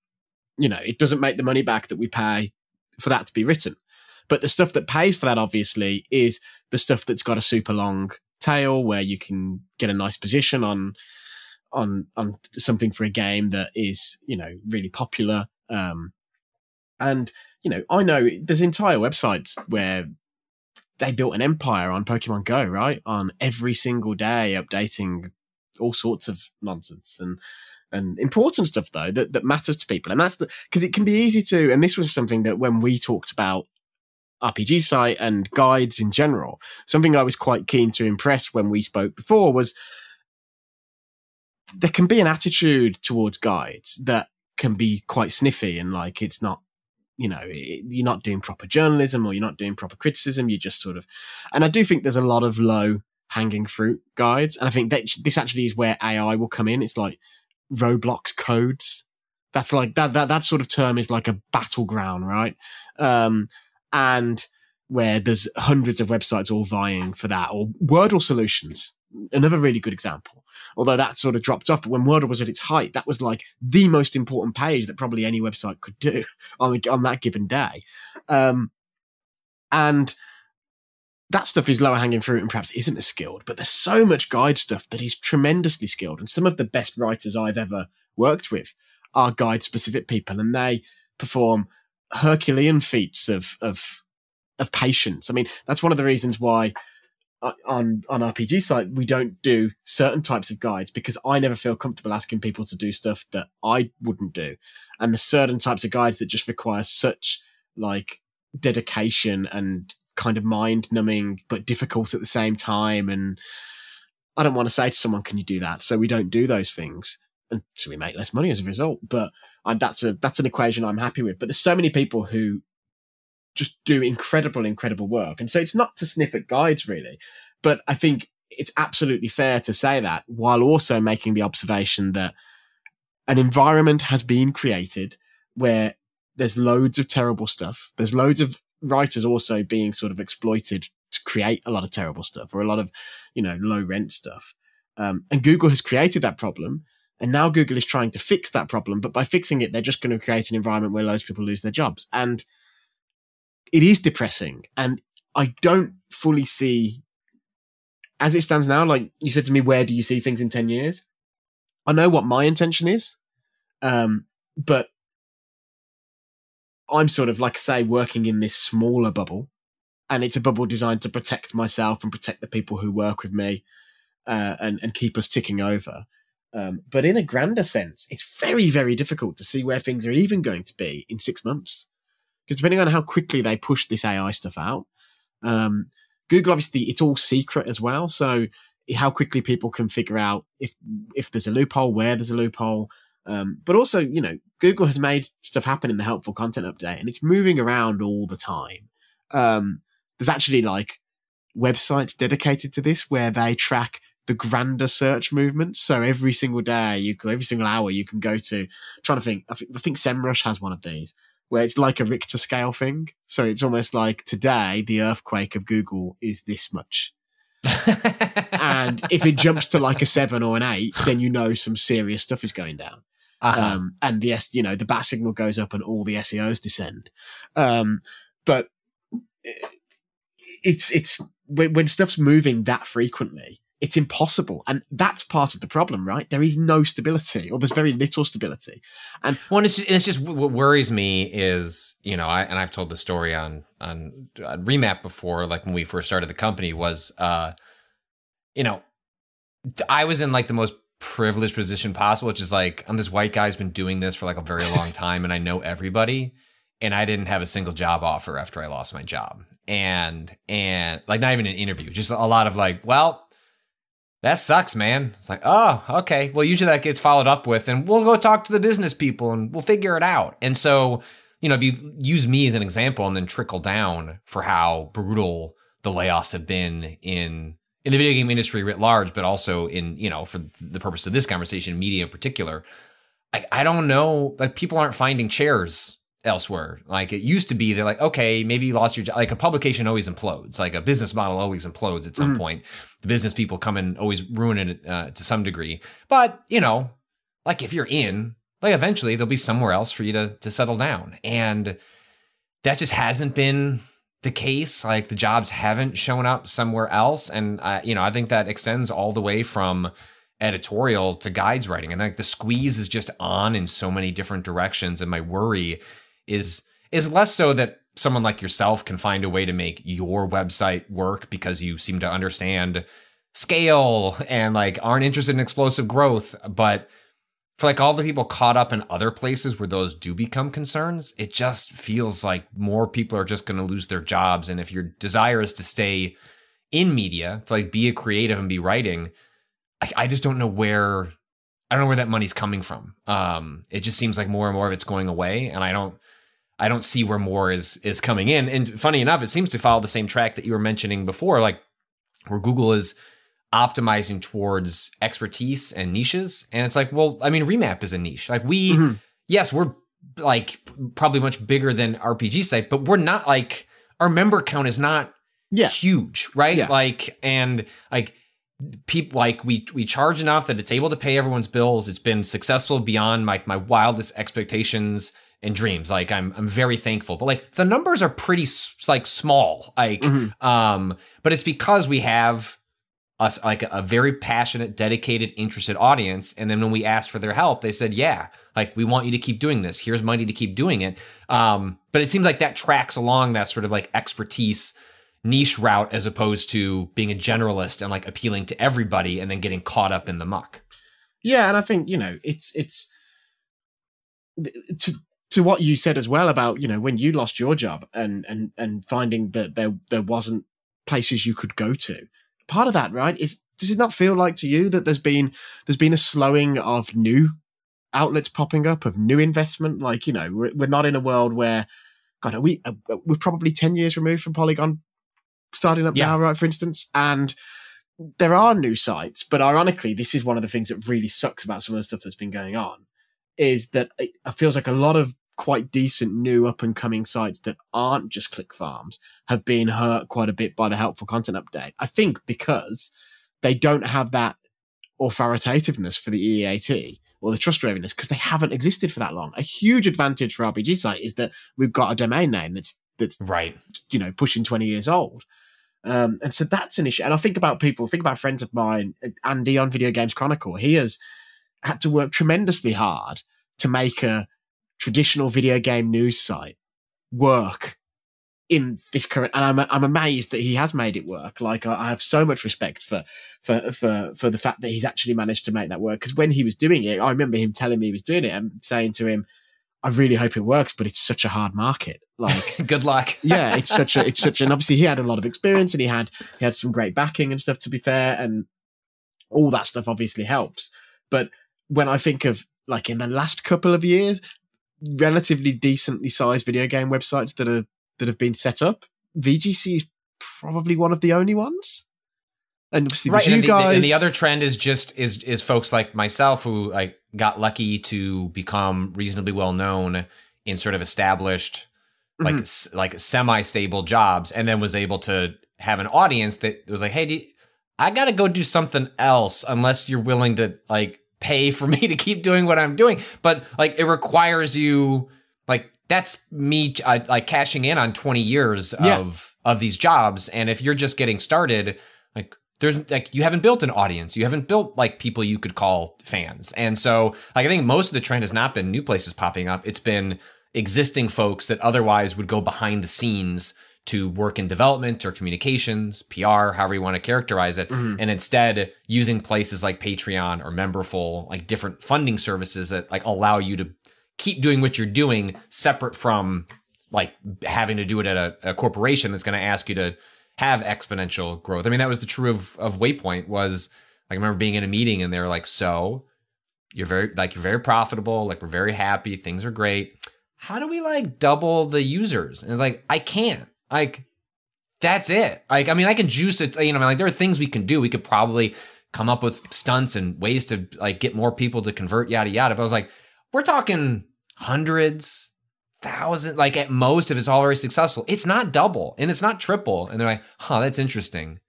You know, it doesn't make the money back that we pay for that to be written. But the stuff that pays for that, obviously, is the stuff that's got a super long tail where you can get a nice position on on on something for a game that is you know really popular um and you know i know there's entire websites where they built an empire on pokemon go right on every single day updating all sorts of nonsense and and important stuff though that, that matters to people. And that's because it can be easy to and this was something that when we talked about rpg site and guides in general something i was quite keen to impress when we spoke before was there can be an attitude towards guides that can be quite sniffy and like it's not you know you're not doing proper journalism or you're not doing proper criticism you're just sort of and i do think there's a lot of low hanging fruit guides and i think that this actually is where ai will come in it's like roblox codes that's like that that that sort of term is like a battleground right um and where there's hundreds of websites all vying for that or wordle solutions another really good example although that sort of dropped off. But when Wordle was at its height, that was like the most important page that probably any website could do on on that given day. Um, and that stuff is lower hanging fruit and perhaps isn't as skilled, but there's so much guide stuff that is tremendously skilled. And some of the best writers I've ever worked with are guide specific people and they perform Herculean feats of, of, of patience. I mean, that's one of the reasons why uh, on on RPG site, we don't do certain types of guides because I never feel comfortable asking people to do stuff that I wouldn't do, and the certain types of guides that just require such like dedication and kind of mind numbing but difficult at the same time. And I don't want to say to someone, "Can you do that?" So we don't do those things, and so we make less money as a result. But that's a that's an equation I'm happy with. But there's so many people who just do incredible, incredible work. And so it's not to sniff at guides really, but I think it's absolutely fair to say that while also making the observation that an environment has been created where there's loads of terrible stuff. There's loads of writers also being sort of exploited to create a lot of terrible stuff or a lot of, you know, low rent stuff. Um, and Google has created that problem. And now Google is trying to fix that problem. But by fixing it, they're just going to create an environment where loads of people lose their jobs. And it is depressing. And I don't fully see, as it stands now, like you said to me, where do you see things in 10 years? I know what my intention is. Um, but I'm sort of, like I say, working in this smaller bubble. And it's a bubble designed to protect myself and protect the people who work with me uh, and, and keep us ticking over. Um, but in a grander sense, it's very, very difficult to see where things are even going to be in six months because depending on how quickly they push this AI stuff out, um, Google obviously it's all secret as well. So how quickly people can figure out if if there's a loophole, where there's a loophole. Um, but also, you know, Google has made stuff happen in the helpful content update, and it's moving around all the time. Um, there's actually like websites dedicated to this where they track the grander search movement. So every single day, you can, every single hour, you can go to. I'm trying to think, I think, I think SEMrush has one of these where it's like a Richter scale thing. So it's almost like today, the earthquake of Google is this much. and if it jumps to like a seven or an eight, then you know some serious stuff is going down. Uh-huh. Um, and the S, you know, the bat signal goes up and all the SEOs descend. Um, but it's, it's when, when stuff's moving that frequently, it's impossible. And that's part of the problem, right? There is no stability or there's very little stability. And Well, it's just, it's just what worries me is, you know, I, and I've told the story on, on, on Remap before, like when we first started the company was, uh, you know, I was in like the most privileged position possible, which is like, I'm this white guy who's been doing this for like a very long time and I know everybody. And I didn't have a single job offer after I lost my job. And, and like not even an interview, just a lot of like, well, that sucks, man. It's like, oh, okay. Well, usually that gets followed up with, and we'll go talk to the business people and we'll figure it out. And so, you know, if you use me as an example and then trickle down for how brutal the layoffs have been in in the video game industry writ large, but also in, you know, for the purpose of this conversation, media in particular, I, I don't know, like people aren't finding chairs elsewhere. Like it used to be, they're like, okay, maybe you lost your job. Like a publication always implodes. Like a business model always implodes at some Mhm. point. The business people come and always ruin it uh, to some degree. But you know, like if you're in, like eventually there'll be somewhere else for you to to settle down, and that just hasn't been the case. Like the jobs haven't shown up somewhere else, and you know, I think that extends all the way from editorial to guides writing. And like the squeeze is just on in so many different directions. And my worry is is less so that someone like yourself can find a way to make your website work because you seem to understand scale and like aren't interested in explosive growth, but for like all the people caught up in other places where those do become concerns, it just feels like more people are just going to lose their jobs. And if your desire is to stay in media, to like be a creative and be writing, I, I just don't know where I don't know where that money's coming from. Um, it just seems like more and more of it's going away, and I don't I don't see where more is is coming in. And funny enough, it seems to follow the same track that you were mentioning before, like where Google is optimizing towards expertise and niches. And it's like, well, I mean, Remap is a niche. Like we, Mhm. yes, we're like probably much bigger than RPG site, but we're not like our member count is not Yeah. huge, right? Yeah. Like and like people like we we charge enough that it's able to pay everyone's bills. It's been successful beyond my my wildest expectations and dreams. Like I'm I'm very thankful. But like the numbers are pretty like small. Like Mhm. um but it's because we have us like a very passionate, dedicated, interested audience. And then when we asked for their help, they said, "Yeah, like we want you to keep doing this. Here's money to keep doing it." Um, but it seems like that tracks along that sort of like expertise niche route as opposed to being a generalist and like appealing to everybody and then getting caught up in the muck. Yeah, and I think you know it's it's to to what you said as well about you know when you lost your job and and and finding that there there wasn't places you could go to. Part of that, right, is does it not feel like to you that there's been there's been a slowing of new outlets popping up of new investment? Like you know we're, we're not in a world where God, are we uh, we're probably ten years removed from Polygon starting up Yeah. now, right? For instance, and there are new sites, but ironically, this is one of the things that really sucks about some of the stuff that's been going on is that it feels like a lot of quite decent new up and coming sites that aren't just click farms have been hurt quite a bit by the helpful content update. I think because they don't have that authoritativeness for the EAT or the trustworthiness because they haven't existed for that long. A huge advantage for RPG site is that we've got a domain name that's that's Right. you know pushing 20 years old um, and so that's an issue and i think about people think about friends of mine andy on video games chronicle he has had to work tremendously hard to make a traditional video game news site work in this current and I'm, I'm amazed that he has made it work like I, I have so much respect for for for for the fact that he's actually managed to make that work because when he was doing it i remember him telling me he was doing it and saying to him i really hope it works but it's such a hard market like Good luck. yeah, it's such a it's such an obviously he had a lot of experience and he had he had some great backing and stuff to be fair and all that stuff obviously helps. But when I think of like in the last couple of years, relatively decently sized video game websites that are that have been set up, VGC is probably one of the only ones. And obviously right there's and you the, guys. and the other trend is just is is folks like myself who like got lucky to become reasonably well known in sort of established like Mhm. s- like semi stable jobs and then was able to have an audience that was like hey you- I got to go do something else unless you're willing to like pay for me to keep doing what I'm doing. But like it requires you like that's me uh, like cashing in on 20 years Yeah. of of these jobs and if you're just getting started like there's like you haven't built an audience you haven't built like people you could call fans and so like i think most of the trend has not been new places popping up it's been existing folks that otherwise would go behind the scenes to work in development or communications pr however you want to characterize it mm-hmm. and instead using places like patreon or memberful like different funding services that like allow you to keep doing what you're doing separate from like having to do it at a, a corporation that's going to ask you to have exponential growth. I mean, that was the true of, of Waypoint was like, I remember being in a meeting and they were like, so you're very, like, you're very profitable. Like, we're very happy. Things are great. How do we like double the users? And it's like, I can't. Like, that's it. Like, I mean, I can juice it. You know, like there are things we can do. We could probably come up with stunts and ways to like get more people to convert, yada yada. But I was like, we're talking hundreds, thousand, like at most, if it's all very successful, it's not double and it's not triple. And they're like, huh, that's interesting.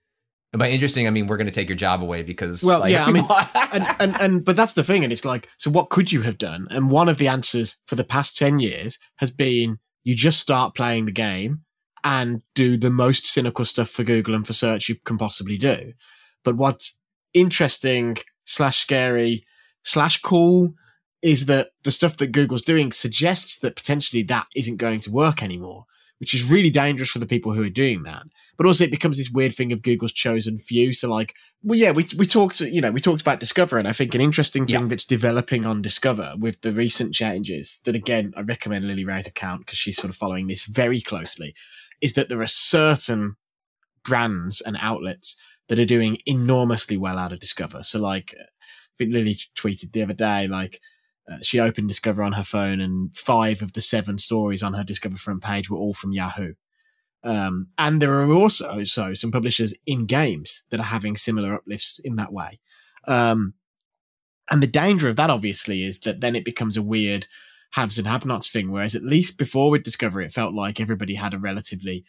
And by interesting, I mean we're going to take your job away because, Well, like, yeah, I mean, and, and and but that's the thing, and it's like, so what could you have done? And one of the answers for the past ten years has been you just start playing the game and do the most cynical stuff for Google and for search you can possibly do. But what's interesting slash scary slash cool is that the stuff that Google's doing suggests that potentially that isn't going to work anymore, which is really dangerous for the people who are doing that. But also it becomes this weird thing of Google's chosen few. So like, well, yeah, we, we talked, you know, we talked about Discover and I think an interesting thing Yeah. that's developing on Discover with the recent changes that again, I recommend Lily Ray's account because she's sort of following this very closely is that there are certain brands and outlets that are doing enormously well out of Discover. So like, I think Lily tweeted the other day, like, uh, she opened Discover on her phone, and five of the seven stories on her Discover front page were all from Yahoo. Um, and there are also so some publishers in games that are having similar uplifts in that way. Um, and the danger of that, obviously, is that then it becomes a weird haves and have-nots thing. Whereas at least before with Discover, it felt like everybody had a relatively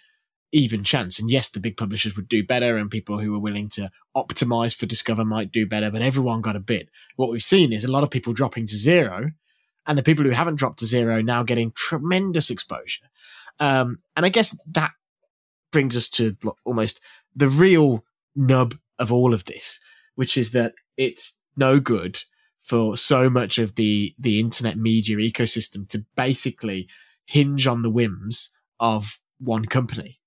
even chance. And yes, the big publishers would do better, and people who were willing to optimize for Discover might do better, but everyone got a bit. What we've seen is a lot of people dropping to zero, and the people who haven't dropped to zero now getting tremendous exposure. Um, and I guess that brings us to almost the real nub of all of this, which is that it's no good for so much of the the internet media ecosystem to basically hinge on the whims of one company.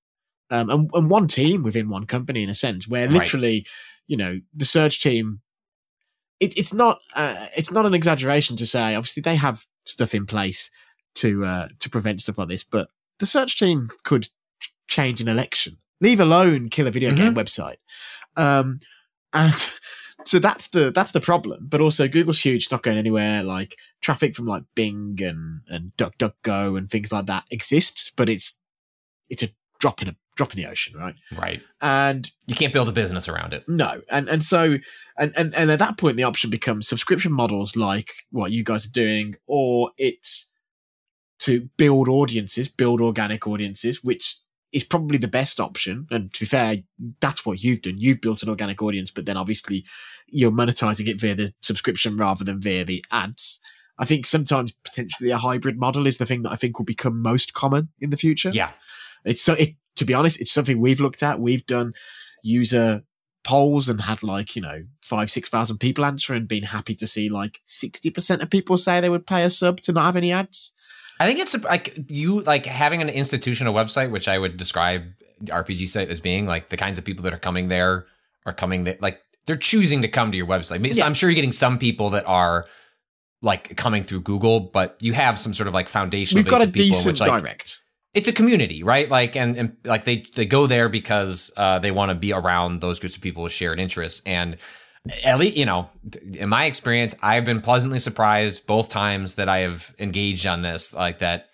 Um, and, and one team within one company in a sense where Right. literally you know the search team it, it's not uh, it's not an exaggeration to say obviously they have stuff in place to uh, to prevent stuff like this but the search team could change an election leave alone kill a video game website. Um and so that's the that's the problem but also google's huge not going anywhere like traffic from like bing and and duckduckgo and things like that exists but it's it's a drop in a drop in the ocean right right. and You can't build a business around it. no, and and so and, and and at that point the option becomes subscription models like what you guys are doing, or it's to build audiences, build organic audiences, which is probably the best option. And to be fair, that's what you've done. You've built an organic audience, but then obviously you're monetizing it via the subscription rather than via the ads. I think sometimes potentially a hybrid model is the thing that I think will become most common in the future. Yeah. It's so it to be honest, it's something we've looked at. We've done user polls and had like, you know, five, six thousand people answer and been happy to see like 60% of people say they would pay a sub to not have any ads. I think it's like you like having an institutional website, which I would describe RPG site as being like the kinds of people that are coming there are coming that like they're choosing to come to your website. I mean, so Yeah. I'm sure you're getting some people that are like coming through Google, but you have some sort of like foundational. We've got a people, decent which, like, direct. it's a community, right? Like, and, and like they they go there because uh, they want to be around those groups of people with shared interests. And at least, you know, in my experience, I've been pleasantly surprised both times that I have engaged on this, like that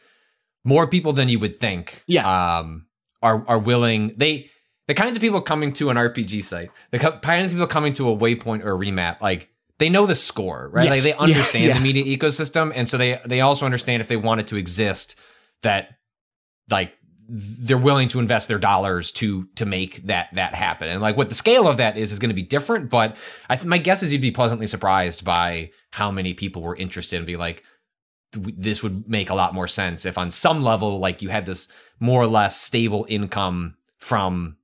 more people than you would think, Yeah. um, are are willing. They the kinds of people coming to an RPG site, the kinds of people coming to a waypoint or a remap, like. They know the score, right? Like Yes. they Yeah, understand yeah. the media ecosystem, and so they they also understand if they want it to exist that like they're willing to invest their dollars to to make that that happen. And like what the scale of that is is going to be different, but I th- my guess is you'd be pleasantly surprised by how many people were interested and be like this would make a lot more sense if on some level like you had this more or less stable income from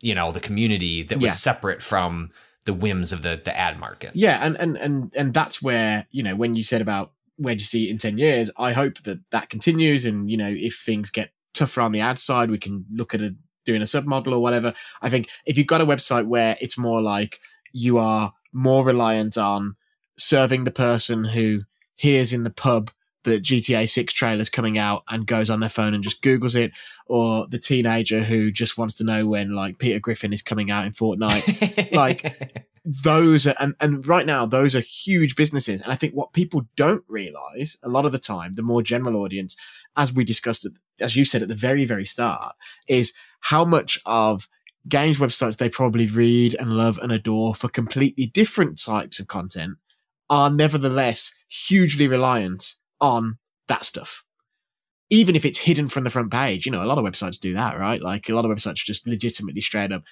you know the community that was Yeah. separate from the whims of the the ad market. Yeah, and and and and that's where you know when you said about where do you see it in ten years, I hope that that continues, and you know if things get tougher on the ad side, we can look at a, doing a submodel or whatever. I think if you've got a website where it's more like you are more reliant on serving the person who hears in the pub that GTA 6 trailer's coming out and goes on their phone and just Googles it, or the teenager who just wants to know when like Peter Griffin is coming out in Fortnite. Like, those are, and, and right now those are huge businesses. And i think what people don't realize a lot of the time the more general audience as we discussed as you said at the very very start is how much of games websites they probably read and love and adore for completely different types of content are nevertheless hugely reliant on that stuff. Even if it's hidden from the front page you know a lot of websites do that right? Like a lot of websites just legitimately straight up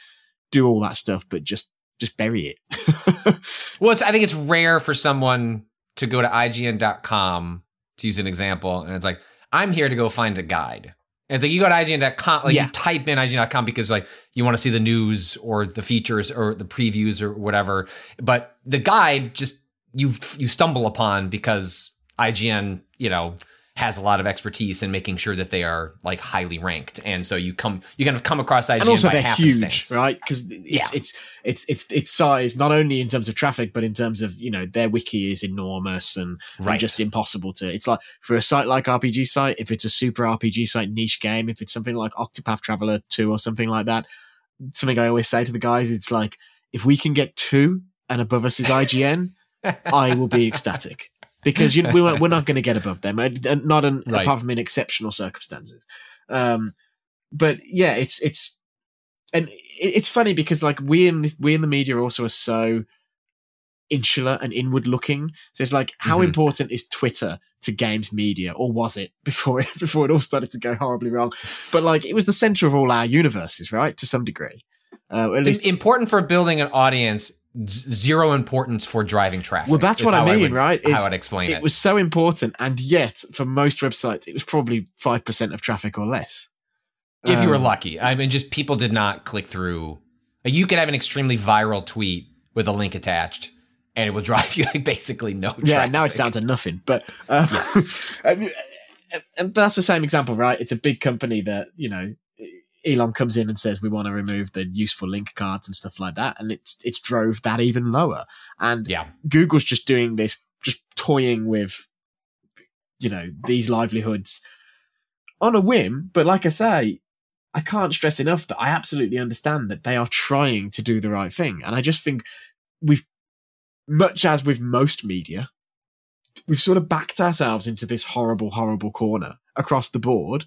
do all that stuff but just just bury it Well, it's, I think it's rare for someone to go to IGN.com to use an example, and it's like, I'm here to go find a guide. And it's like you go to IGN.com, like Yeah. you type in IGN.com because like you want to see the news or the features or the previews or whatever. But the guide just you you stumble upon because IGN, you know, has a lot of expertise in making sure that they are like highly ranked, and so you come you kind of come across IGN and also by they're huge, right? Because it's, Yeah. it's it's it's it's size not only in terms of traffic, but in terms of you know their wiki is enormous and, and just impossible to. It's like for a site like RPG site, if it's a super RPG site niche game, if it's something like Octopath Traveler two or something like that, something I always say to the guys, it's like if we can get two and above us is IGN, I will be ecstatic. Because you know, we're, we're not going to get above them, uh, not in, Right. apart from in exceptional circumstances. Um, but yeah, it's it's and it- it's funny because like we in this we in the media also are so insular and inward looking. So it's like how Mhm. important is Twitter to games media, or was it before it, before it all started to go horribly wrong? But like it was the center of all our universes, right? To some degree, uh, at least. important for building an audience, zero importance for driving traffic. Well, that's what I mean, would- right? How I'd explain it. it was so important, and yet for most websites, it was probably five percent of traffic or less. if you were Um, lucky. I mean, just people did not click through. You could have an extremely viral tweet with a link attached, and it will drive you like basically no. Yeah, now it's down to nothing. But uh, Yes. I mean, and that's the same example, right? It's a big company that you know Elon comes in and says we want to remove the useful link cards and stuff like that, and it's it's drove that even lower. And Yeah, Google's just doing this, just toying with you know these livelihoods on a whim. But like I say. I can't stress enough that I absolutely understand that they are trying to do the right thing. And I just think we've, much as with most media, we've sort of backed ourselves into this horrible, horrible corner across the board.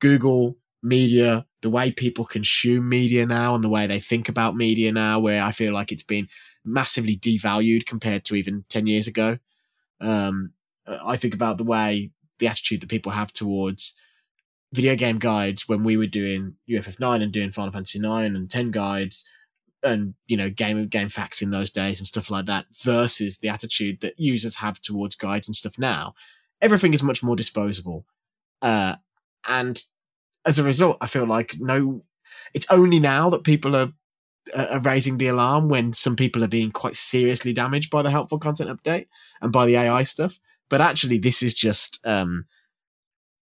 Google, media, the way people consume media now and the way they think about media now, where I feel like it's been massively devalued compared to even 10 years ago. Um, I think about the way the attitude that people have towards video game guides when we were doing UFF9 and doing Final Fantasy 9 and 10 guides and you know game of game facts in those days and stuff like that versus the attitude that users have towards guides and stuff now everything is much more disposable uh and as a result i feel like no it's only now that people are are raising the alarm when some people are being quite seriously damaged by the helpful content update and by the ai stuff. But actually this is just um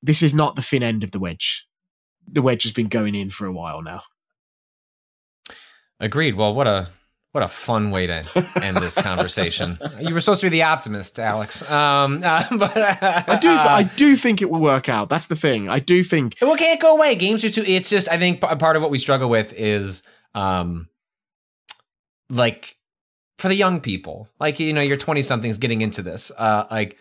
this is not the thin end of the wedge. The wedge has been going in for a while now. Agreed. Well, what a what a fun way to end this conversation. you were supposed to be the optimist, Alex. Um, uh, but I do, I do think it will work out. That's the thing. I do think. Well, it can't go away. Games are too. It's just I think part of what we struggle with is, um, like for the young people, like you know, your twenty somethings getting into this, uh, like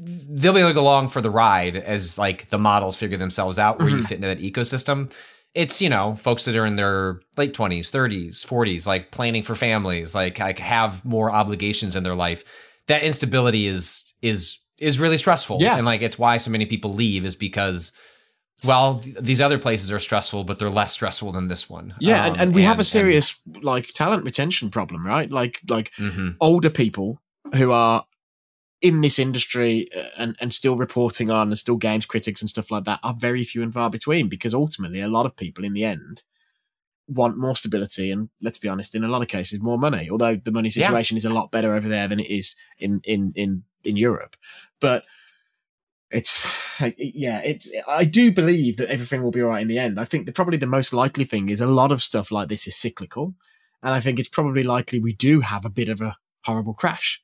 they'll be able to go along for the ride as like the models figure themselves out where you Mhm. fit into that ecosystem. It's you know folks that are in their late twenties, thirties, forties, like planning for families, like like have more obligations in their life. That instability is is is really stressful. Yeah. and like it's why so many people leave is because well, th- these other places are stressful, but they're less stressful than this one. Yeah, Um, and, and we have a and- serious like talent retention problem, right? Like like Mhm. older people who are in this industry uh, and, and still reporting on and still games critics and stuff like that are very few and far between because ultimately a lot of people in the end want more stability and let's be honest in a lot of cases more money although the money Yeah. situation is a lot better over there than it is in in in in Europe. But it's yeah it's i do believe that everything will be all right in the end. I think that probably the most likely thing is a lot of stuff like this is cyclical and i think it's probably likely we do have a bit of a horrible crash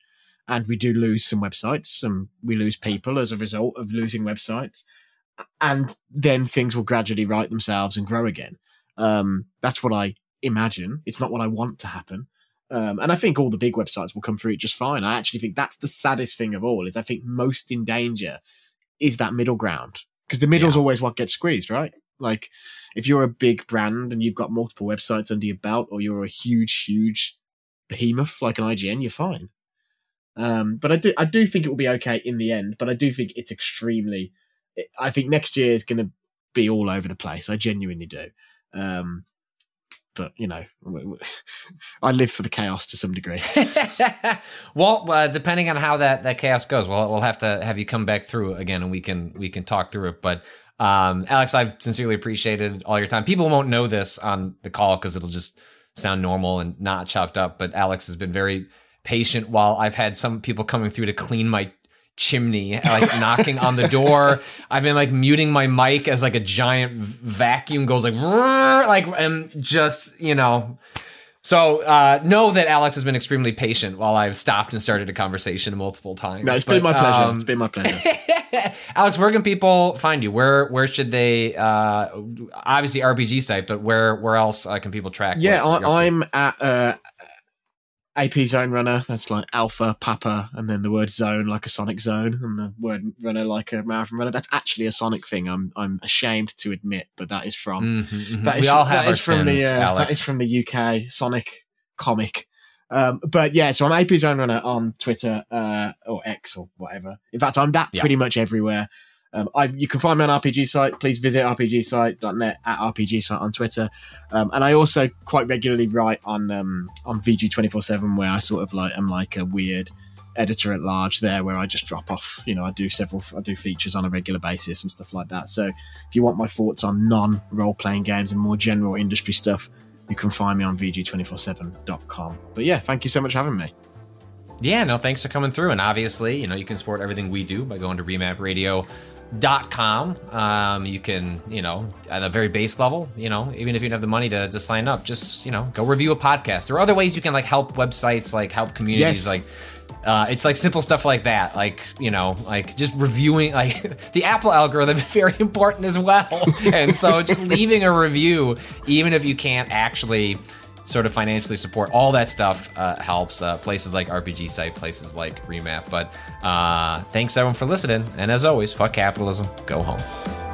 and we do lose some websites and we lose people as a result of losing websites and then things will gradually right themselves and grow again. Um, that's what i imagine. It's not what i want to happen. Um, and i think all the big websites will come through it just fine. I actually think that's the saddest thing of all is i think most in danger is that middle ground because the middle's Yeah. always what gets squeezed right? Like if you're a big brand and you've got multiple websites under your belt or you're a huge huge behemoth like an ign you're fine um, but I do, I do think it will be okay in the end. But I do think it's extremely. I think next year is going to be all over the place. I genuinely do. Um, but you know, I live for the chaos to some degree. well, uh, depending on how that, that chaos goes, we'll we'll have to have you come back through again, and we can we can talk through it. But um, Alex, I've sincerely appreciated all your time. People won't know this on the call because it'll just sound normal and not chopped up. But Alex has been very patient while I've had some people coming through to clean my chimney, like knocking on the door. I've been like muting my mic as like a giant vacuum goes like like and just you know. So uh, know that Alex has been extremely patient while I've stopped and started a conversation multiple times. No, it's But, been my pleasure. um, it's been my pleasure. Alex, where can people find you? Where where should they? Uh, obviously RPG site, but where where else uh, can people track? yeah, what you're up to? I, I'm at uh, AP Zone Runner. That's like Alpha Papa, and then the word Zone like a Sonic Zone, and the word Runner like a Marathon Runner. That's actually a Sonic thing. I'm I'm ashamed to admit, but that is from Mhm, mhm. That is we from, all have that our is from the uh, that is from the UK Sonic comic. Um, but yeah, so I'm AP Zone Runner on Twitter uh, or X or whatever. In fact, I'm that Yeah. pretty much everywhere. Um, I, you can find me on RPG site. Please visit rpgsite.net at RPG site on Twitter. Um, and I also quite regularly write on um, on VG twenty four seven, where I sort of like am like a weird editor at large there, where I just drop off. You know, I do several, I do features on a regular basis and stuff like that. So if you want my thoughts on non role playing games and more general industry stuff, you can find me on vg247.com. But yeah, thank you so much for having me. Yeah, no, thanks for coming through. And obviously, you know, you can support everything we do by going to remapradio.com. Um, you can, you know, at a very base level, you know, even if you don't have the money to, to sign up, just, you know, go review a podcast. There are other ways you can like help websites, like help communities, Yes. like uh, it's like simple stuff like that, like you know, like just reviewing. Like the Apple algorithm is very important as well, and so just leaving a review, even if you can't actually sort of financially support. All that stuff uh, helps uh, places like rpg site places like remap. But uh, thanks everyone for listening. And as always fuck capitalism. Go home